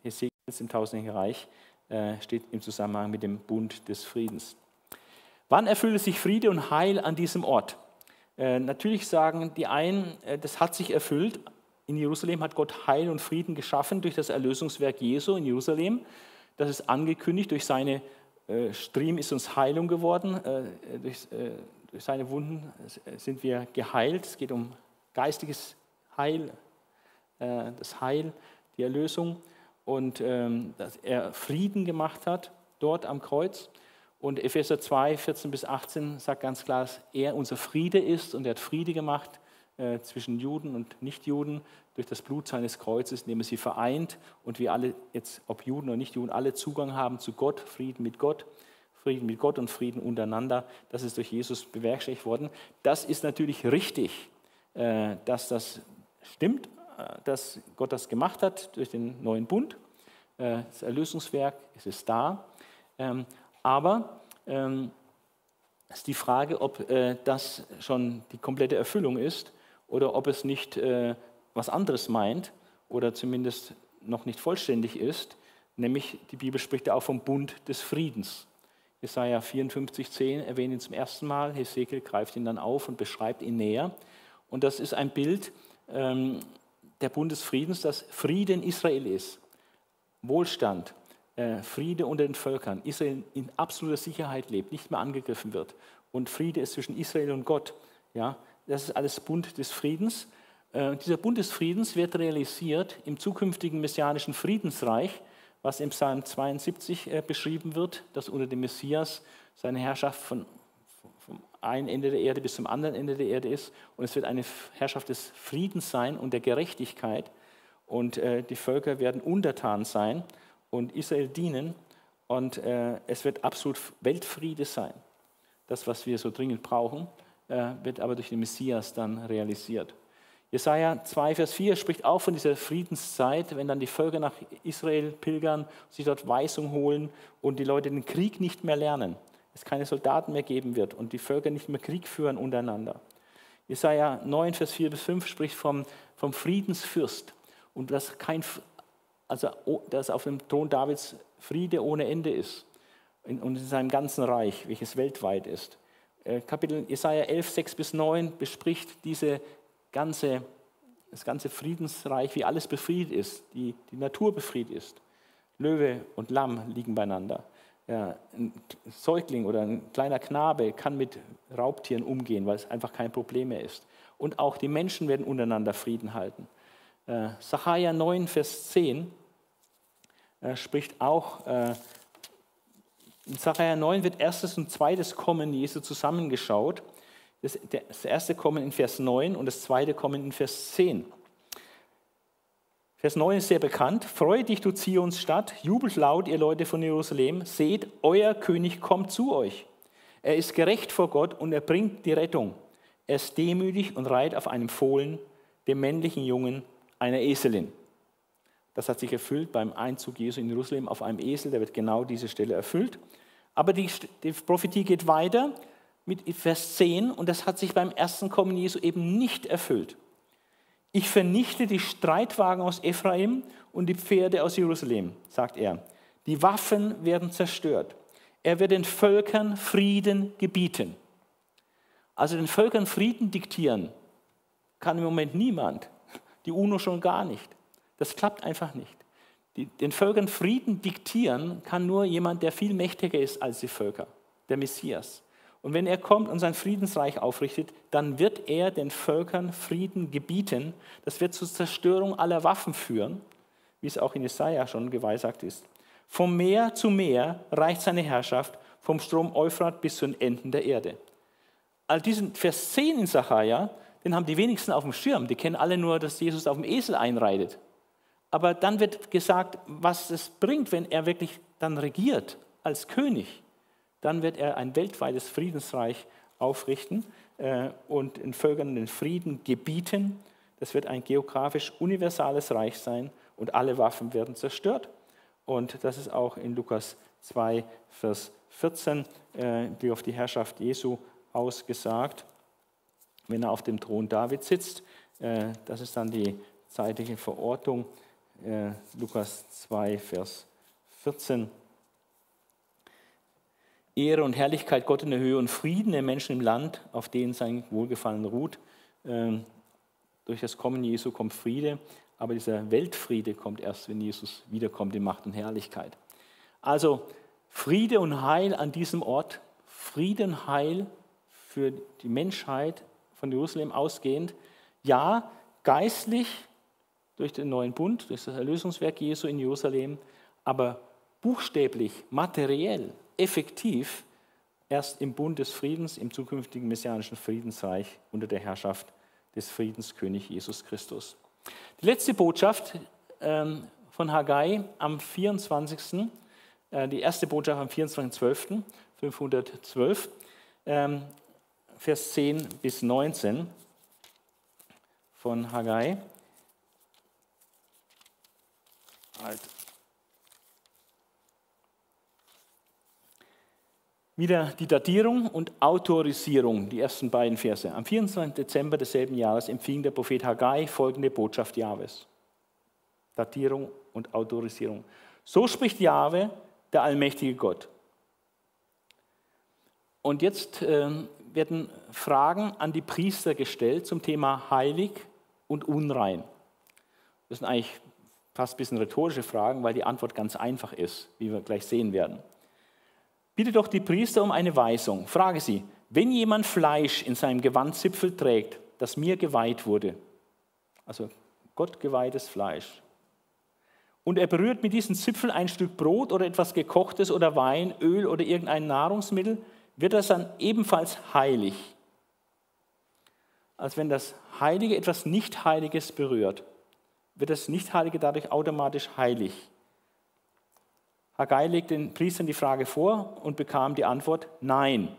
Hesekiels im tausendjährigen Reich äh, steht im Zusammenhang mit dem Bund des Friedens. Wann erfüllt sich Friede und Heil an diesem Ort? Äh, natürlich sagen die einen, äh, das hat sich erfüllt. In Jerusalem hat Gott Heil und Frieden geschaffen durch das Erlösungswerk Jesu in Jerusalem. Das ist angekündigt, durch seine äh, Striemen ist uns Heilung geworden, äh, durch, äh, durch, seine Wunden sind wir geheilt. Es geht um geistiges Heil, äh, das Heil, die Erlösung und ähm, dass er Frieden gemacht hat dort am Kreuz. Und Epheser 2, 14 bis 18 sagt ganz klar, dass er unser Friede ist und er hat Friede gemacht äh, zwischen Juden und Nichtjuden durch das Blut seines Kreuzes, indem er sie vereint und wir alle, jetzt ob Juden oder Nichtjuden, alle Zugang haben zu Gott, Frieden mit Gott, Frieden mit Gott und Frieden untereinander. Das ist durch Jesus bewerkstelligt worden. Das ist natürlich richtig, äh, dass das stimmt, äh, dass Gott das gemacht hat durch den neuen Bund. Das Erlösungswerk es ist da. Ähm, aber ähm, es ist die Frage, ob das schon die komplette Erfüllung ist oder ob es nicht äh, was anderes meint oder zumindest noch nicht vollständig ist, nämlich die Bibel spricht ja auch vom Bund des Friedens. Jesaja 54,10 erwähnt ihn zum ersten Mal, Hesekiel greift ihn dann auf und beschreibt ihn näher. Und das ist ein Bild ähm, der Bund des Friedens, dass Friede in Israel ist, Wohlstand, äh, Friede unter den Völkern, Israel in absoluter Sicherheit lebt, nicht mehr angegriffen wird. Und Friede ist zwischen Israel und Gott. Ja, das ist alles Bund des Friedens. Äh, dieser Bund des Friedens wird realisiert im zukünftigen messianischen Friedensreich, was im Psalm 72 äh, beschrieben wird, dass unter dem Messias seine Herrschaft von, vom einen Ende der Erde bis zum anderen Ende der Erde ist. Und es wird eine Herrschaft des Friedens sein und der Gerechtigkeit. Und äh, die Völker werden untertan sein und Israel dienen. Und es wird absolut Weltfriede sein. Das, was wir so dringend brauchen, wird aber durch den Messias dann realisiert. Jesaja 2, Vers 4 spricht auch von dieser Friedenszeit, wenn dann die Völker nach Israel pilgern, sich dort Weisung holen und die Leute den Krieg nicht mehr lernen, es keine Soldaten mehr geben wird und die Völker nicht mehr Krieg führen untereinander. Jesaja 9, Vers 4 bis 5 spricht vom, vom Friedensfürst und dass, kein, also, dass auf dem Thron Davids Friede ohne Ende ist und in seinem ganzen Reich, welches weltweit ist. Äh, Kapitel Jesaja 11, 6 bis 9 bespricht diese ganze, das ganze Friedensreich, wie alles befriedet ist, die, die Natur befriedet ist. Löwe und Lamm liegen beieinander. Ja, ein Säugling oder ein kleiner Knabe kann mit Raubtieren umgehen, weil es einfach kein Problem mehr ist. Und auch die Menschen werden untereinander Frieden halten. Äh, Sacharja 9, Vers 10 äh, spricht auch, äh, in Sacharja 9 wird erstes und zweites Kommen Jesu zusammengeschaut. Das, das erste kommen in Vers 9 und das zweite kommen in Vers 10. Vers 9 ist sehr bekannt. Freue dich, du Zions Stadt, jubelt laut, ihr Leute von Jerusalem. Seht, euer König kommt zu euch. Er ist gerecht vor Gott und er bringt die Rettung. Er ist demütig und reiht auf einem Fohlen, dem männlichen Jungen einer Eselin. Das hat sich erfüllt beim Einzug Jesu in Jerusalem auf einem Esel. Da wird genau diese Stelle erfüllt. Aber die, die Prophetie geht weiter mit Vers 10 und das hat sich beim ersten Kommen Jesu eben nicht erfüllt. Ich vernichte die Streitwagen aus Ephraim und die Pferde aus Jerusalem, sagt er. Die Waffen werden zerstört. Er wird den Völkern Frieden gebieten. Also den Völkern Frieden diktieren kann im Moment niemand. Die UNO schon gar nicht. Das klappt einfach nicht. Die, den Völkern Frieden diktieren kann nur jemand, der viel mächtiger ist als die Völker, der Messias. Und wenn er kommt und sein Friedensreich aufrichtet, dann wird er den Völkern Frieden gebieten. Das wird zur Zerstörung aller Waffen führen, wie es auch in Jesaja schon geweissagt ist. Vom Meer zu Meer reicht seine Herrschaft, vom Strom Euphrat bis zu den Enden der Erde. All diesen Vers 10 in Sacharja, den haben die wenigsten auf dem Schirm. Die kennen alle nur, dass Jesus auf dem Esel einreitet. Aber dann wird gesagt, was es bringt, wenn er wirklich dann regiert als König dann wird er ein weltweites Friedensreich aufrichten äh, und den Völkern den Frieden gebieten. Das wird ein geografisch universales Reich sein und alle Waffen werden zerstört. Und das ist auch in Lukas 2, Vers 14, äh, die auf die Herrschaft Jesu ausgesagt, wenn er auf dem Thron David sitzt. Äh, das ist dann die zeitliche Verortung. Äh, Lukas 2, Vers 14. Ehre und Herrlichkeit Gott in der Höhe und Frieden der Menschen im Land, auf denen sein Wohlgefallen ruht. Ähm, durch das Kommen Jesu kommt Friede, aber dieser Weltfriede kommt erst, wenn Jesus wiederkommt in Macht und Herrlichkeit. Also Friede und Heil an diesem Ort, Friede und Heil für die Menschheit von Jerusalem ausgehend. Ja, geistlich durch den neuen Bund, durch das Erlösungswerk Jesu in Jerusalem, aber buchstäblich, materiell effektiv erst im Bund des Friedens, im zukünftigen messianischen Friedensreich unter der Herrschaft des Friedenskönig Jesus Christus. Die letzte Botschaft ähm, von Haggai am 24., äh, die erste Botschaft am 24.12.512, ähm, Vers 10 bis 19 von Haggai. Halt. Wieder die Datierung und Autorisierung, die ersten beiden Verse. Am 24. Dezember desselben Jahres empfing der Prophet Haggai folgende Botschaft Jahwes. Datierung und Autorisierung. So spricht Jahwe, der allmächtige Gott. Und jetzt äh, werden Fragen an die Priester gestellt zum Thema heilig und unrein. Das sind eigentlich fast ein bisschen rhetorische Fragen, weil die Antwort ganz einfach ist, wie wir gleich sehen werden. Bitte doch die Priester um eine Weisung. Frage sie, wenn jemand Fleisch in seinem Gewandzipfel trägt, das mir geweiht wurde, also Gott geweihtes Fleisch, und er berührt mit diesen Zipfeln ein Stück Brot oder etwas gekochtes oder Wein, Öl oder irgendein Nahrungsmittel, wird das dann ebenfalls heilig. Als wenn das Heilige etwas Nicht-Heiliges berührt, wird das Nicht-Heilige dadurch automatisch heilig. Haggai legt den Priestern die Frage vor und bekam die Antwort Nein.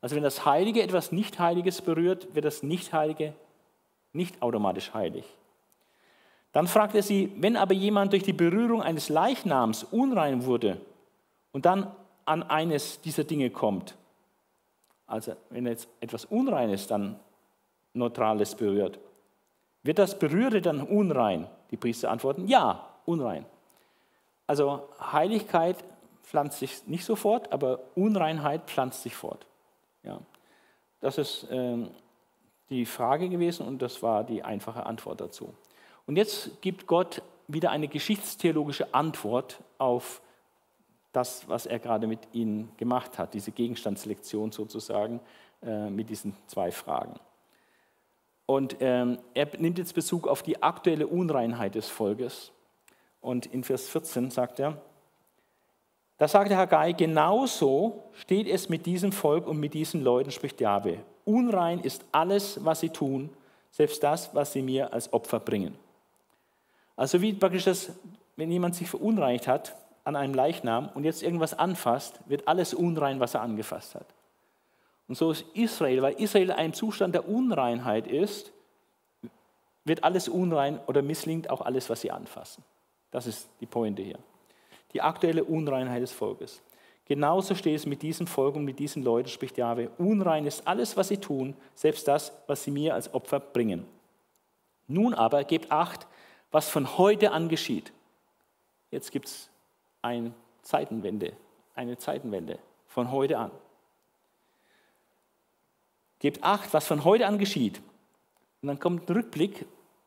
Also wenn das Heilige etwas Nicht-Heiliges berührt, wird das Nicht-Heilige nicht automatisch heilig. Dann fragt er sie, wenn aber jemand durch die Berührung eines Leichnams unrein wurde und dann an eines dieser Dinge kommt, also wenn jetzt etwas Unreines dann Neutrales berührt, wird das Berührte dann unrein? Die Priester antworten, ja, unrein. Also Heiligkeit pflanzt sich nicht sofort, aber Unreinheit pflanzt sich fort. Ja. Das ist äh, die Frage gewesen und das war die einfache Antwort dazu. Und jetzt gibt Gott wieder eine geschichtstheologische Antwort auf das, was er gerade mit ihnen gemacht hat, diese Gegenstandslektion sozusagen äh, mit diesen zwei Fragen. Und ähm, er nimmt jetzt Bezug auf die aktuelle Unreinheit des Volkes. Und in Vers 14 sagt er, da sagt der Haggai, genauso steht es mit diesem Volk und mit diesen Leuten, spricht Jahwe. Unrein ist alles, was sie tun, selbst das, was sie mir als Opfer bringen. Also wie praktisch das, wenn jemand sich verunreinigt hat an einem Leichnam und jetzt irgendwas anfasst, wird alles unrein, was er angefasst hat. Und so ist Israel, weil Israel ein Zustand der Unreinheit ist, wird alles unrein oder misslingt auch alles, was sie anfassen. Das ist die Pointe hier. Die aktuelle Unreinheit des Volkes. Genauso steht es mit diesem Volk und mit diesen Leuten, spricht Jahwe. Unrein ist alles, was sie tun, selbst das, was sie mir als Opfer bringen. Nun aber gebt Acht, was von heute an geschieht. Jetzt gibt es eine Zeitenwende, eine Zeitenwende von heute an. Gebt Acht, was von heute an geschieht. Und dann kommt ein Rückblick,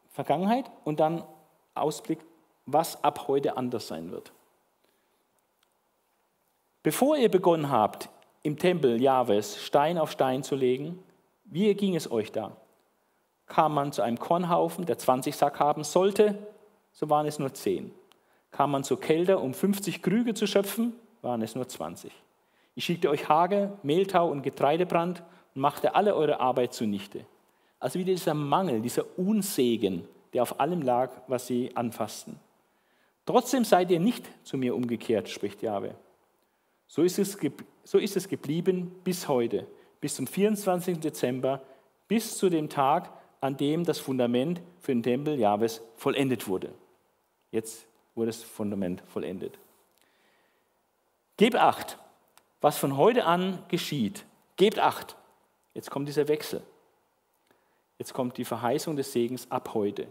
Vergangenheit und dann Ausblick, was ab heute anders sein wird. Bevor ihr begonnen habt, im Tempel Jahwes Stein auf Stein zu legen, wie ging es euch da? Kam man zu einem Kornhaufen, der 20 Sack haben sollte, so waren es nur 10. Kam man zur Kälte, um 50 Krüge zu schöpfen, waren es nur 20. Ich schickte euch Hagel, Mehltau und Getreidebrand und machte alle eure Arbeit zunichte. Also wieder dieser Mangel, dieser Unsegen, der auf allem lag, was sie anfassten. Trotzdem seid ihr nicht zu mir umgekehrt, spricht Jahwe. So ist, es, so ist es geblieben bis heute, bis zum 24. Dezember, bis zu dem Tag, an dem das Fundament für den Tempel Jahwes vollendet wurde. Jetzt wurde das Fundament vollendet. Gebt acht, was von heute an geschieht. Gebt acht. Jetzt kommt dieser Wechsel. Jetzt kommt die Verheißung des Segens ab heute.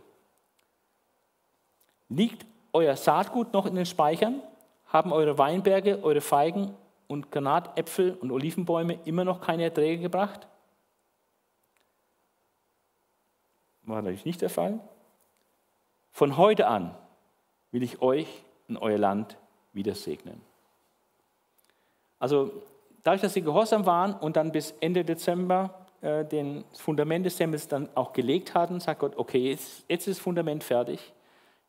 Liegt euer Saatgut noch in den Speichern? Haben eure Weinberge, eure Feigen und Granatäpfel und Olivenbäume immer noch keine Erträge gebracht? War natürlich nicht der Fall. Von heute an will ich euch und euer Land wieder segnen. Also dadurch, dass sie gehorsam waren und dann bis Ende Dezember äh, den Fundament des Tempels dann auch gelegt hatten, sagt Gott, okay, jetzt, jetzt ist das Fundament fertig.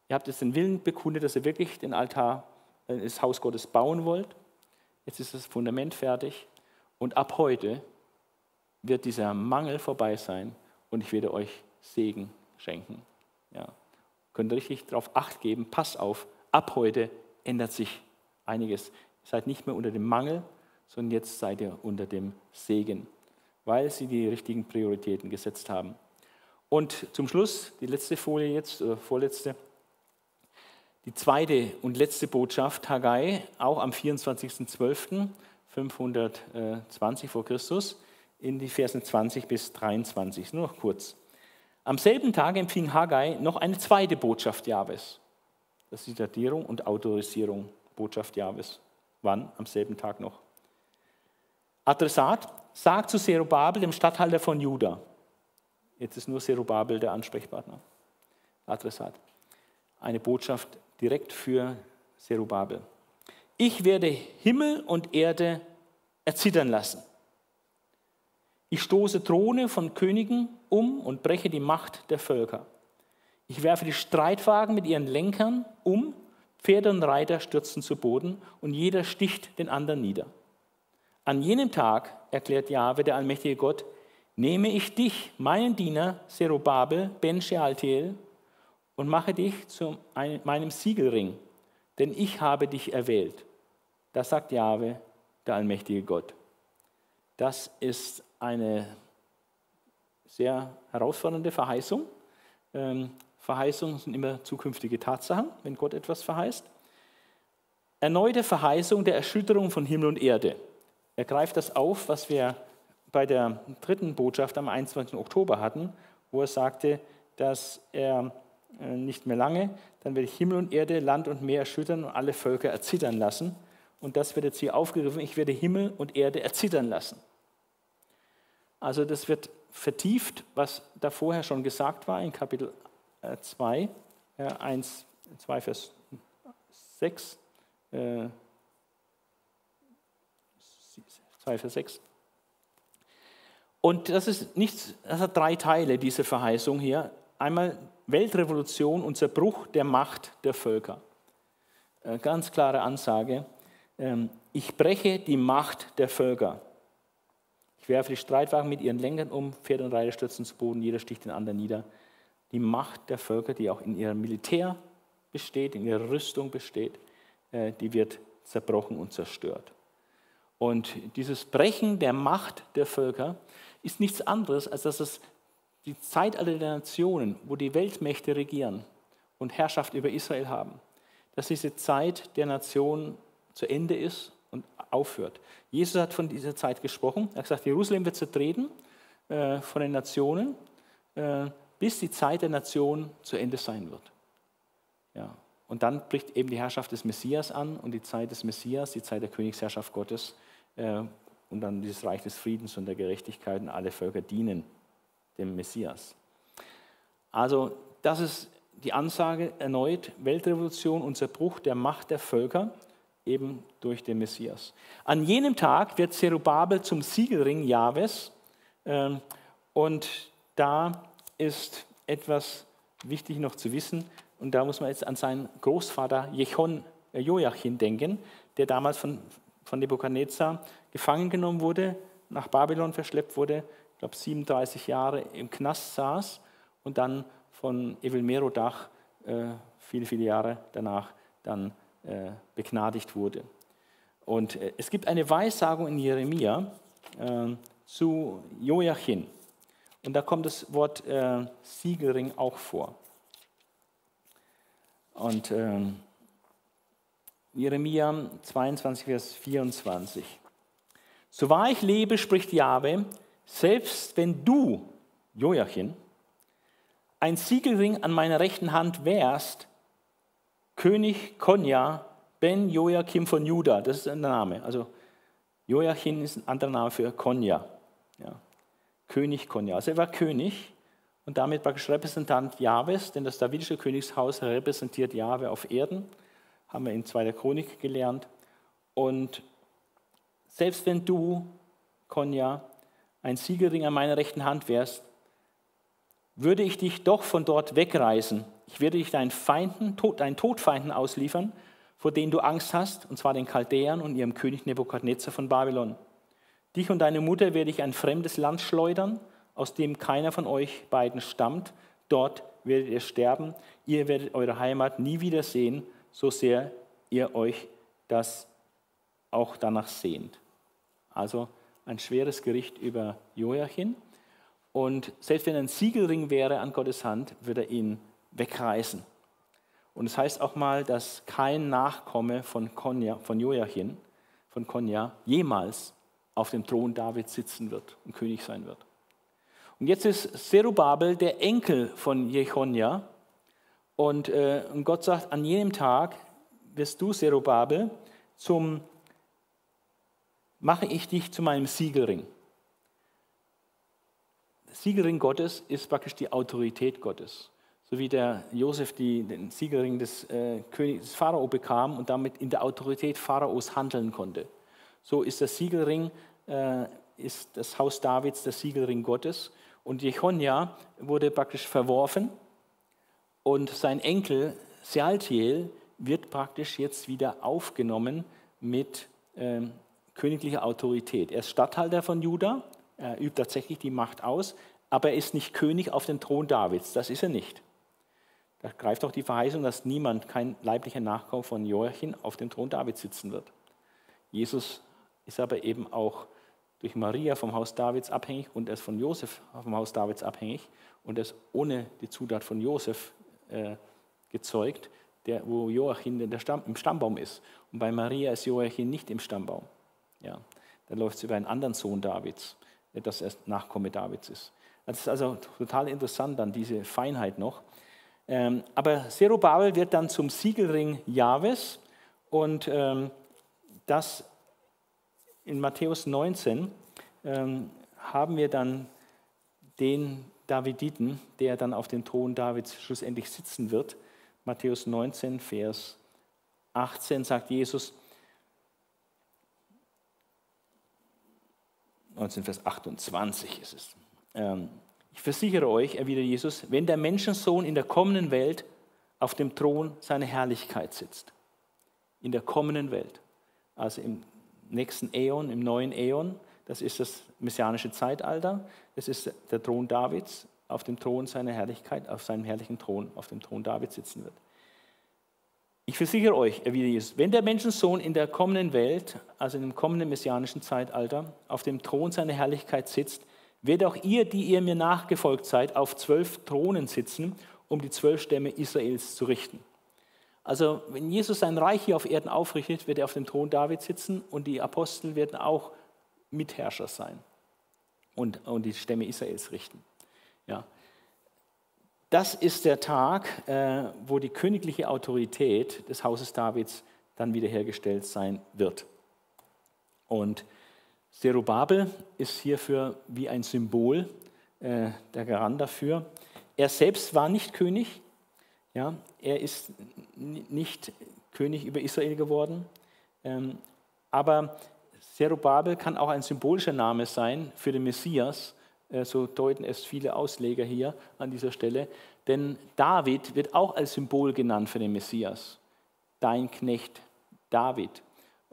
Ihr habt jetzt den Willen bekundet, dass ihr wirklich den Altar, äh, das Haus Gottes bauen wollt. Jetzt ist das Fundament fertig und ab heute wird dieser Mangel vorbei sein und ich werde euch Segen schenken. Ja. Könnt ihr richtig darauf Acht geben, pass auf, ab heute ändert sich einiges. Ihr seid nicht mehr unter dem Mangel, sondern jetzt seid ihr unter dem Segen, weil sie die richtigen Prioritäten gesetzt haben. Und zum Schluss, die letzte Folie jetzt, oder vorletzte, die zweite und letzte Botschaft, Haggai, auch am 24.12.520 vor Christus, in die Versen 20 bis 23, nur noch kurz. Am selben Tag empfing Haggai noch eine zweite Botschaft Jahwes. Das ist die Datierung und Autorisierung, Botschaft Jahwes. Wann? Am selben Tag noch. Adressat, sagt zu Zerubabel, dem Statthalter von Juda. Jetzt ist nur Zerubabel der Ansprechpartner. Adressat. Eine Botschaft direkt für Zerubabel. Ich werde Himmel und Erde erzittern lassen. Ich stoße Throne von Königen um und breche die Macht der Völker. Ich werfe die Streitwagen mit ihren Lenkern um, Pferde und Reiter stürzen zu Boden und jeder sticht den anderen nieder. An jenem Tag, erklärt Jahwe, der allmächtige Gott, nehme ich dich, meinen Diener Zerubabel ben Shealtiel, und mache dich zu meinem Siegelring, denn ich habe dich erwählt. Das sagt Jahwe, der allmächtige Gott. Das ist eine sehr herausfordernde Verheißung. Ähm, Verheißungen sind immer zukünftige Tatsachen, wenn Gott etwas verheißt. Erneute Verheißung der Erschütterung von Himmel und Erde. Er greift das auf, was wir bei der dritten Botschaft am 21. Oktober hatten, wo er sagte, dass er äh, nicht mehr lange, dann werde ich Himmel und Erde, Land und Meer erschüttern und alle Völker erzittern lassen. Und das wird jetzt hier aufgegriffen, ich werde Himmel und Erde erzittern lassen. Also das wird vertieft, was da vorher schon gesagt war in Kapitel 2, 1, 2, Vers 6. 2, Vers 6. Und das ist nichts, das hat drei Teile, diese Verheißung hier. Einmal Weltrevolution und Zerbruch der Macht der Völker. Äh, ganz klare Ansage. Ähm, ich breche die Macht der Völker. Ich werfe die Streitwagen mit ihren Lenkern um, Pferde und Reiter stürzen zu Boden, jeder sticht den anderen nieder die Macht der Völker, die auch in ihrem Militär besteht, in ihrer Rüstung besteht, äh, die wird zerbrochen und zerstört. Und dieses Brechen der Macht der Völker ist nichts anderes, als dass es die Zeitalter der Nationen, wo die Weltmächte regieren und Herrschaft über Israel haben, dass diese Zeit der Nationen zu Ende ist und aufhört. Jesus hat von dieser Zeit gesprochen. Er hat gesagt, Jerusalem wird zertreten äh, von den Nationen. Äh, bis die Zeit der Nation zu Ende sein wird. Ja. Und dann bricht eben die Herrschaft des Messias an und die Zeit des Messias, die Zeit der Königsherrschaft Gottes und dann dieses Reich des Friedens und der Gerechtigkeit und alle Völker dienen dem Messias. Also das ist die Ansage erneut, Weltrevolution und Zerbruch der Macht der Völker, eben durch den Messias. An jenem Tag wird Zerubabel zum Siegelring Jahwes äh, und da ist etwas wichtig noch zu wissen. Und da muss man jetzt an seinen Großvater Jechon, äh, Joachim denken, der damals von, von Nebukadnezar gefangen genommen wurde, nach Babylon verschleppt wurde, ich glaube 37 Jahre im Knast saß und dann von Evilmerodach äh, viele, viele Jahre danach dann äh, begnadigt wurde. Und äh, es gibt eine Weissagung in Jeremia äh, zu Joachim. Und da kommt das Wort äh, Siegelring auch vor. Und äh, Jeremia 22, Vers 24. So wahr ich lebe, spricht Jahwe, selbst wenn du, Joachim, ein Siegelring an meiner rechten Hand wärst, König Konja ben Joachim von Juda, das ist ein Name. Also Joachim ist ein anderer Name für Konja. Ja. König Konja. Also er war König und damit praktisch Repräsentant Jahwes, denn das davidische Königshaus repräsentiert Jahwe auf Erden, haben wir in 2. Chronik gelernt. Und selbst wenn du, Konja, ein Siegelring an meiner rechten Hand wärst, würde ich dich doch von dort wegreißen. Ich werde dich deinen Feinden, deinen Todfeinden ausliefern, vor denen du Angst hast, und zwar den Chaldäern und ihrem König Nebukadnezar von Babylon. Dich und deine Mutter werde ich ein fremdes Land schleudern, aus dem keiner von euch beiden stammt. Dort werdet ihr sterben. Ihr werdet eure Heimat nie wiedersehen, so sehr ihr euch das auch danach sehnt. Also ein schweres Gericht über Joachim. Und selbst wenn ein Siegelring wäre an Gottes Hand, würde er ihn wegreißen. Und es das heißt auch mal, dass kein Nachkomme von, Konja, von Joachim, von Konja, jemals auf dem Thron Davids sitzen wird und König sein wird. Und jetzt ist Zerubabel der Enkel von Jechonja. Und, äh, und Gott sagt, an jenem Tag wirst du, Zerubabel, zum, mache ich dich zu meinem Siegelring. Siegelring Gottes ist praktisch die Autorität Gottes. So wie der Josef die, den Siegelring des äh, Königs Pharao bekam und damit in der Autorität Pharaos handeln konnte. So ist der Siegelring äh, ist das Haus Davids der Siegelring Gottes. Und Jechonja wurde praktisch verworfen Und sein Enkel Sealtiel wird praktisch jetzt wieder aufgenommen mit ähm, königlicher Autorität. Er ist Statthalter von Juda, er übt tatsächlich die Macht aus, aber er ist nicht König auf dem Thron Davids. Das ist er nicht. Da greift auch die Verheißung, dass niemand, kein leiblicher Nachkomme von Joachim, auf dem Thron Davids sitzen wird. Jesus ist aber eben auch durch Maria vom Haus Davids abhängig und er ist von Josef vom Haus Davids abhängig und er ist ohne die Zutat von Josef äh, gezeugt, der, wo Joachim der Stamm, im Stammbaum ist. Und bei Maria ist Joachim nicht im Stammbaum. Ja, da läuft es über einen anderen Sohn Davids, dass er Nachkomme Davids ist. Das ist also total interessant, dann diese Feinheit noch. Ähm, aber Zerubabel wird dann zum Siegelring Jahwes und ähm, das in Matthäus 19 ähm, haben wir dann den Daviditen, der dann auf dem Thron Davids schlussendlich sitzen wird. Matthäus 19, Vers 18 sagt Jesus, 19, Vers 28 ist es. Ähm, ich versichere euch, erwidert Jesus, wenn der Menschensohn in der kommenden Welt auf dem Thron seiner Herrlichkeit sitzt, in der kommenden Welt, also im nächsten Äon, im neuen Äon, das ist das messianische Zeitalter, das ist der Thron Davids, auf dem Thron seiner Herrlichkeit, auf seinem herrlichen Thron, auf dem Thron Davids sitzen wird. Ich versichere euch, erwidert Jesus, wenn der Menschensohn in der kommenden Welt, also in dem kommenden messianischen Zeitalter, auf dem Thron seiner Herrlichkeit sitzt, werdet auch ihr, die ihr mir nachgefolgt seid, auf zwölf Thronen sitzen, um die zwölf Stämme Israels zu richten. Also wenn Jesus sein Reich hier auf Erden aufrichtet, wird er auf dem Thron Davids sitzen und die Apostel werden auch Mitherrscher sein und, und die Stämme Israels richten. Ja. Das ist der Tag, äh, wo die königliche Autorität des Hauses Davids dann wiederhergestellt sein wird. Und Zerubabel ist hierfür wie ein Symbol, äh, der Garant dafür. Er selbst war nicht König, ja, er ist nicht König über Israel geworden, ähm, aber Zerubabel kann auch ein symbolischer Name sein für den Messias, äh, so deuten es viele Ausleger hier an dieser Stelle, denn David wird auch als Symbol genannt für den Messias. Dein Knecht David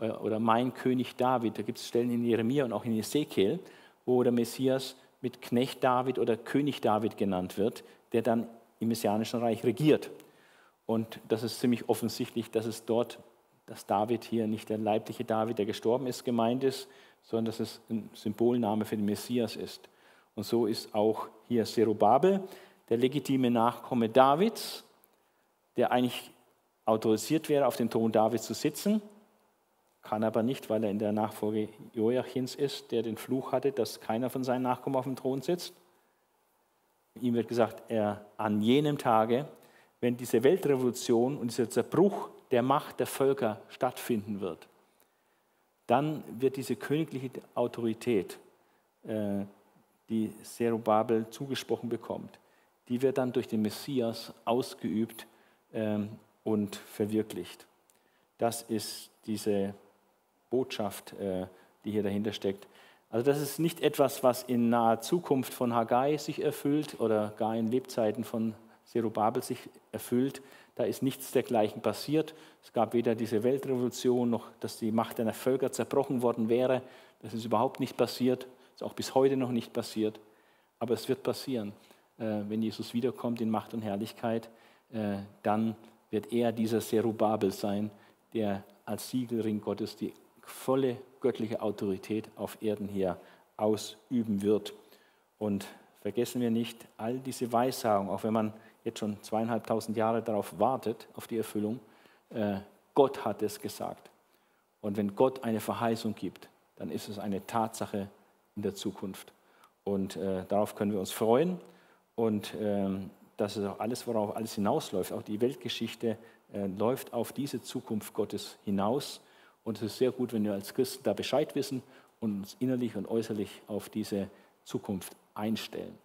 äh, oder mein König David. Da gibt es Stellen in Jeremia und auch in Ezekiel, wo der Messias mit Knecht David oder König David genannt wird, der dann im Messianischen Reich regiert. Und das ist ziemlich offensichtlich, dass es dort, dass David hier nicht der leibliche David, der gestorben ist, gemeint ist, sondern dass es ein Symbolname für den Messias ist. Und so ist auch hier Zerubabel, der legitime Nachkomme Davids, der eigentlich autorisiert wäre, auf dem Thron Davids zu sitzen, kann aber nicht, weil er in der Nachfolge Joachims ist, der den Fluch hatte, dass keiner von seinen Nachkommen auf dem Thron sitzt. Ihm wird gesagt, er an jenem Tage, wenn diese Weltrevolution und dieser Zerbruch der Macht der Völker stattfinden wird, dann wird diese königliche Autorität, äh, die Zerubabel zugesprochen bekommt, die wird dann durch den Messias ausgeübt ähm, und verwirklicht. Das ist diese Botschaft, äh, die hier dahinter steckt. Also das ist nicht etwas, was in naher Zukunft von Haggai sich erfüllt oder gar in Lebzeiten von Zerubabel sich erfüllt. Da ist nichts dergleichen passiert. Es gab weder diese Weltrevolution noch, dass die Macht einer Völker zerbrochen worden wäre. Das ist überhaupt nicht passiert. Ist auch bis heute noch nicht passiert. Aber es wird passieren. Äh, wenn Jesus wiederkommt in Macht und Herrlichkeit, äh, dann wird er dieser Zerubabel sein, der als Siegelring Gottes die volle göttliche Autorität auf Erden hier ausüben wird. Und vergessen wir nicht, all diese Weissagung, auch wenn man jetzt schon zweieinhalbtausend Jahre darauf wartet, auf die Erfüllung, äh, Gott hat es gesagt. Und wenn Gott eine Verheißung gibt, dann ist es eine Tatsache in der Zukunft. Und äh, darauf können wir uns freuen. Und ähm, das ist auch alles, worauf alles hinausläuft. Auch die Weltgeschichte äh, läuft auf diese Zukunft Gottes hinaus. Und es ist sehr gut, wenn wir als Christen da Bescheid wissen und uns innerlich und äußerlich auf diese Zukunft einstellen.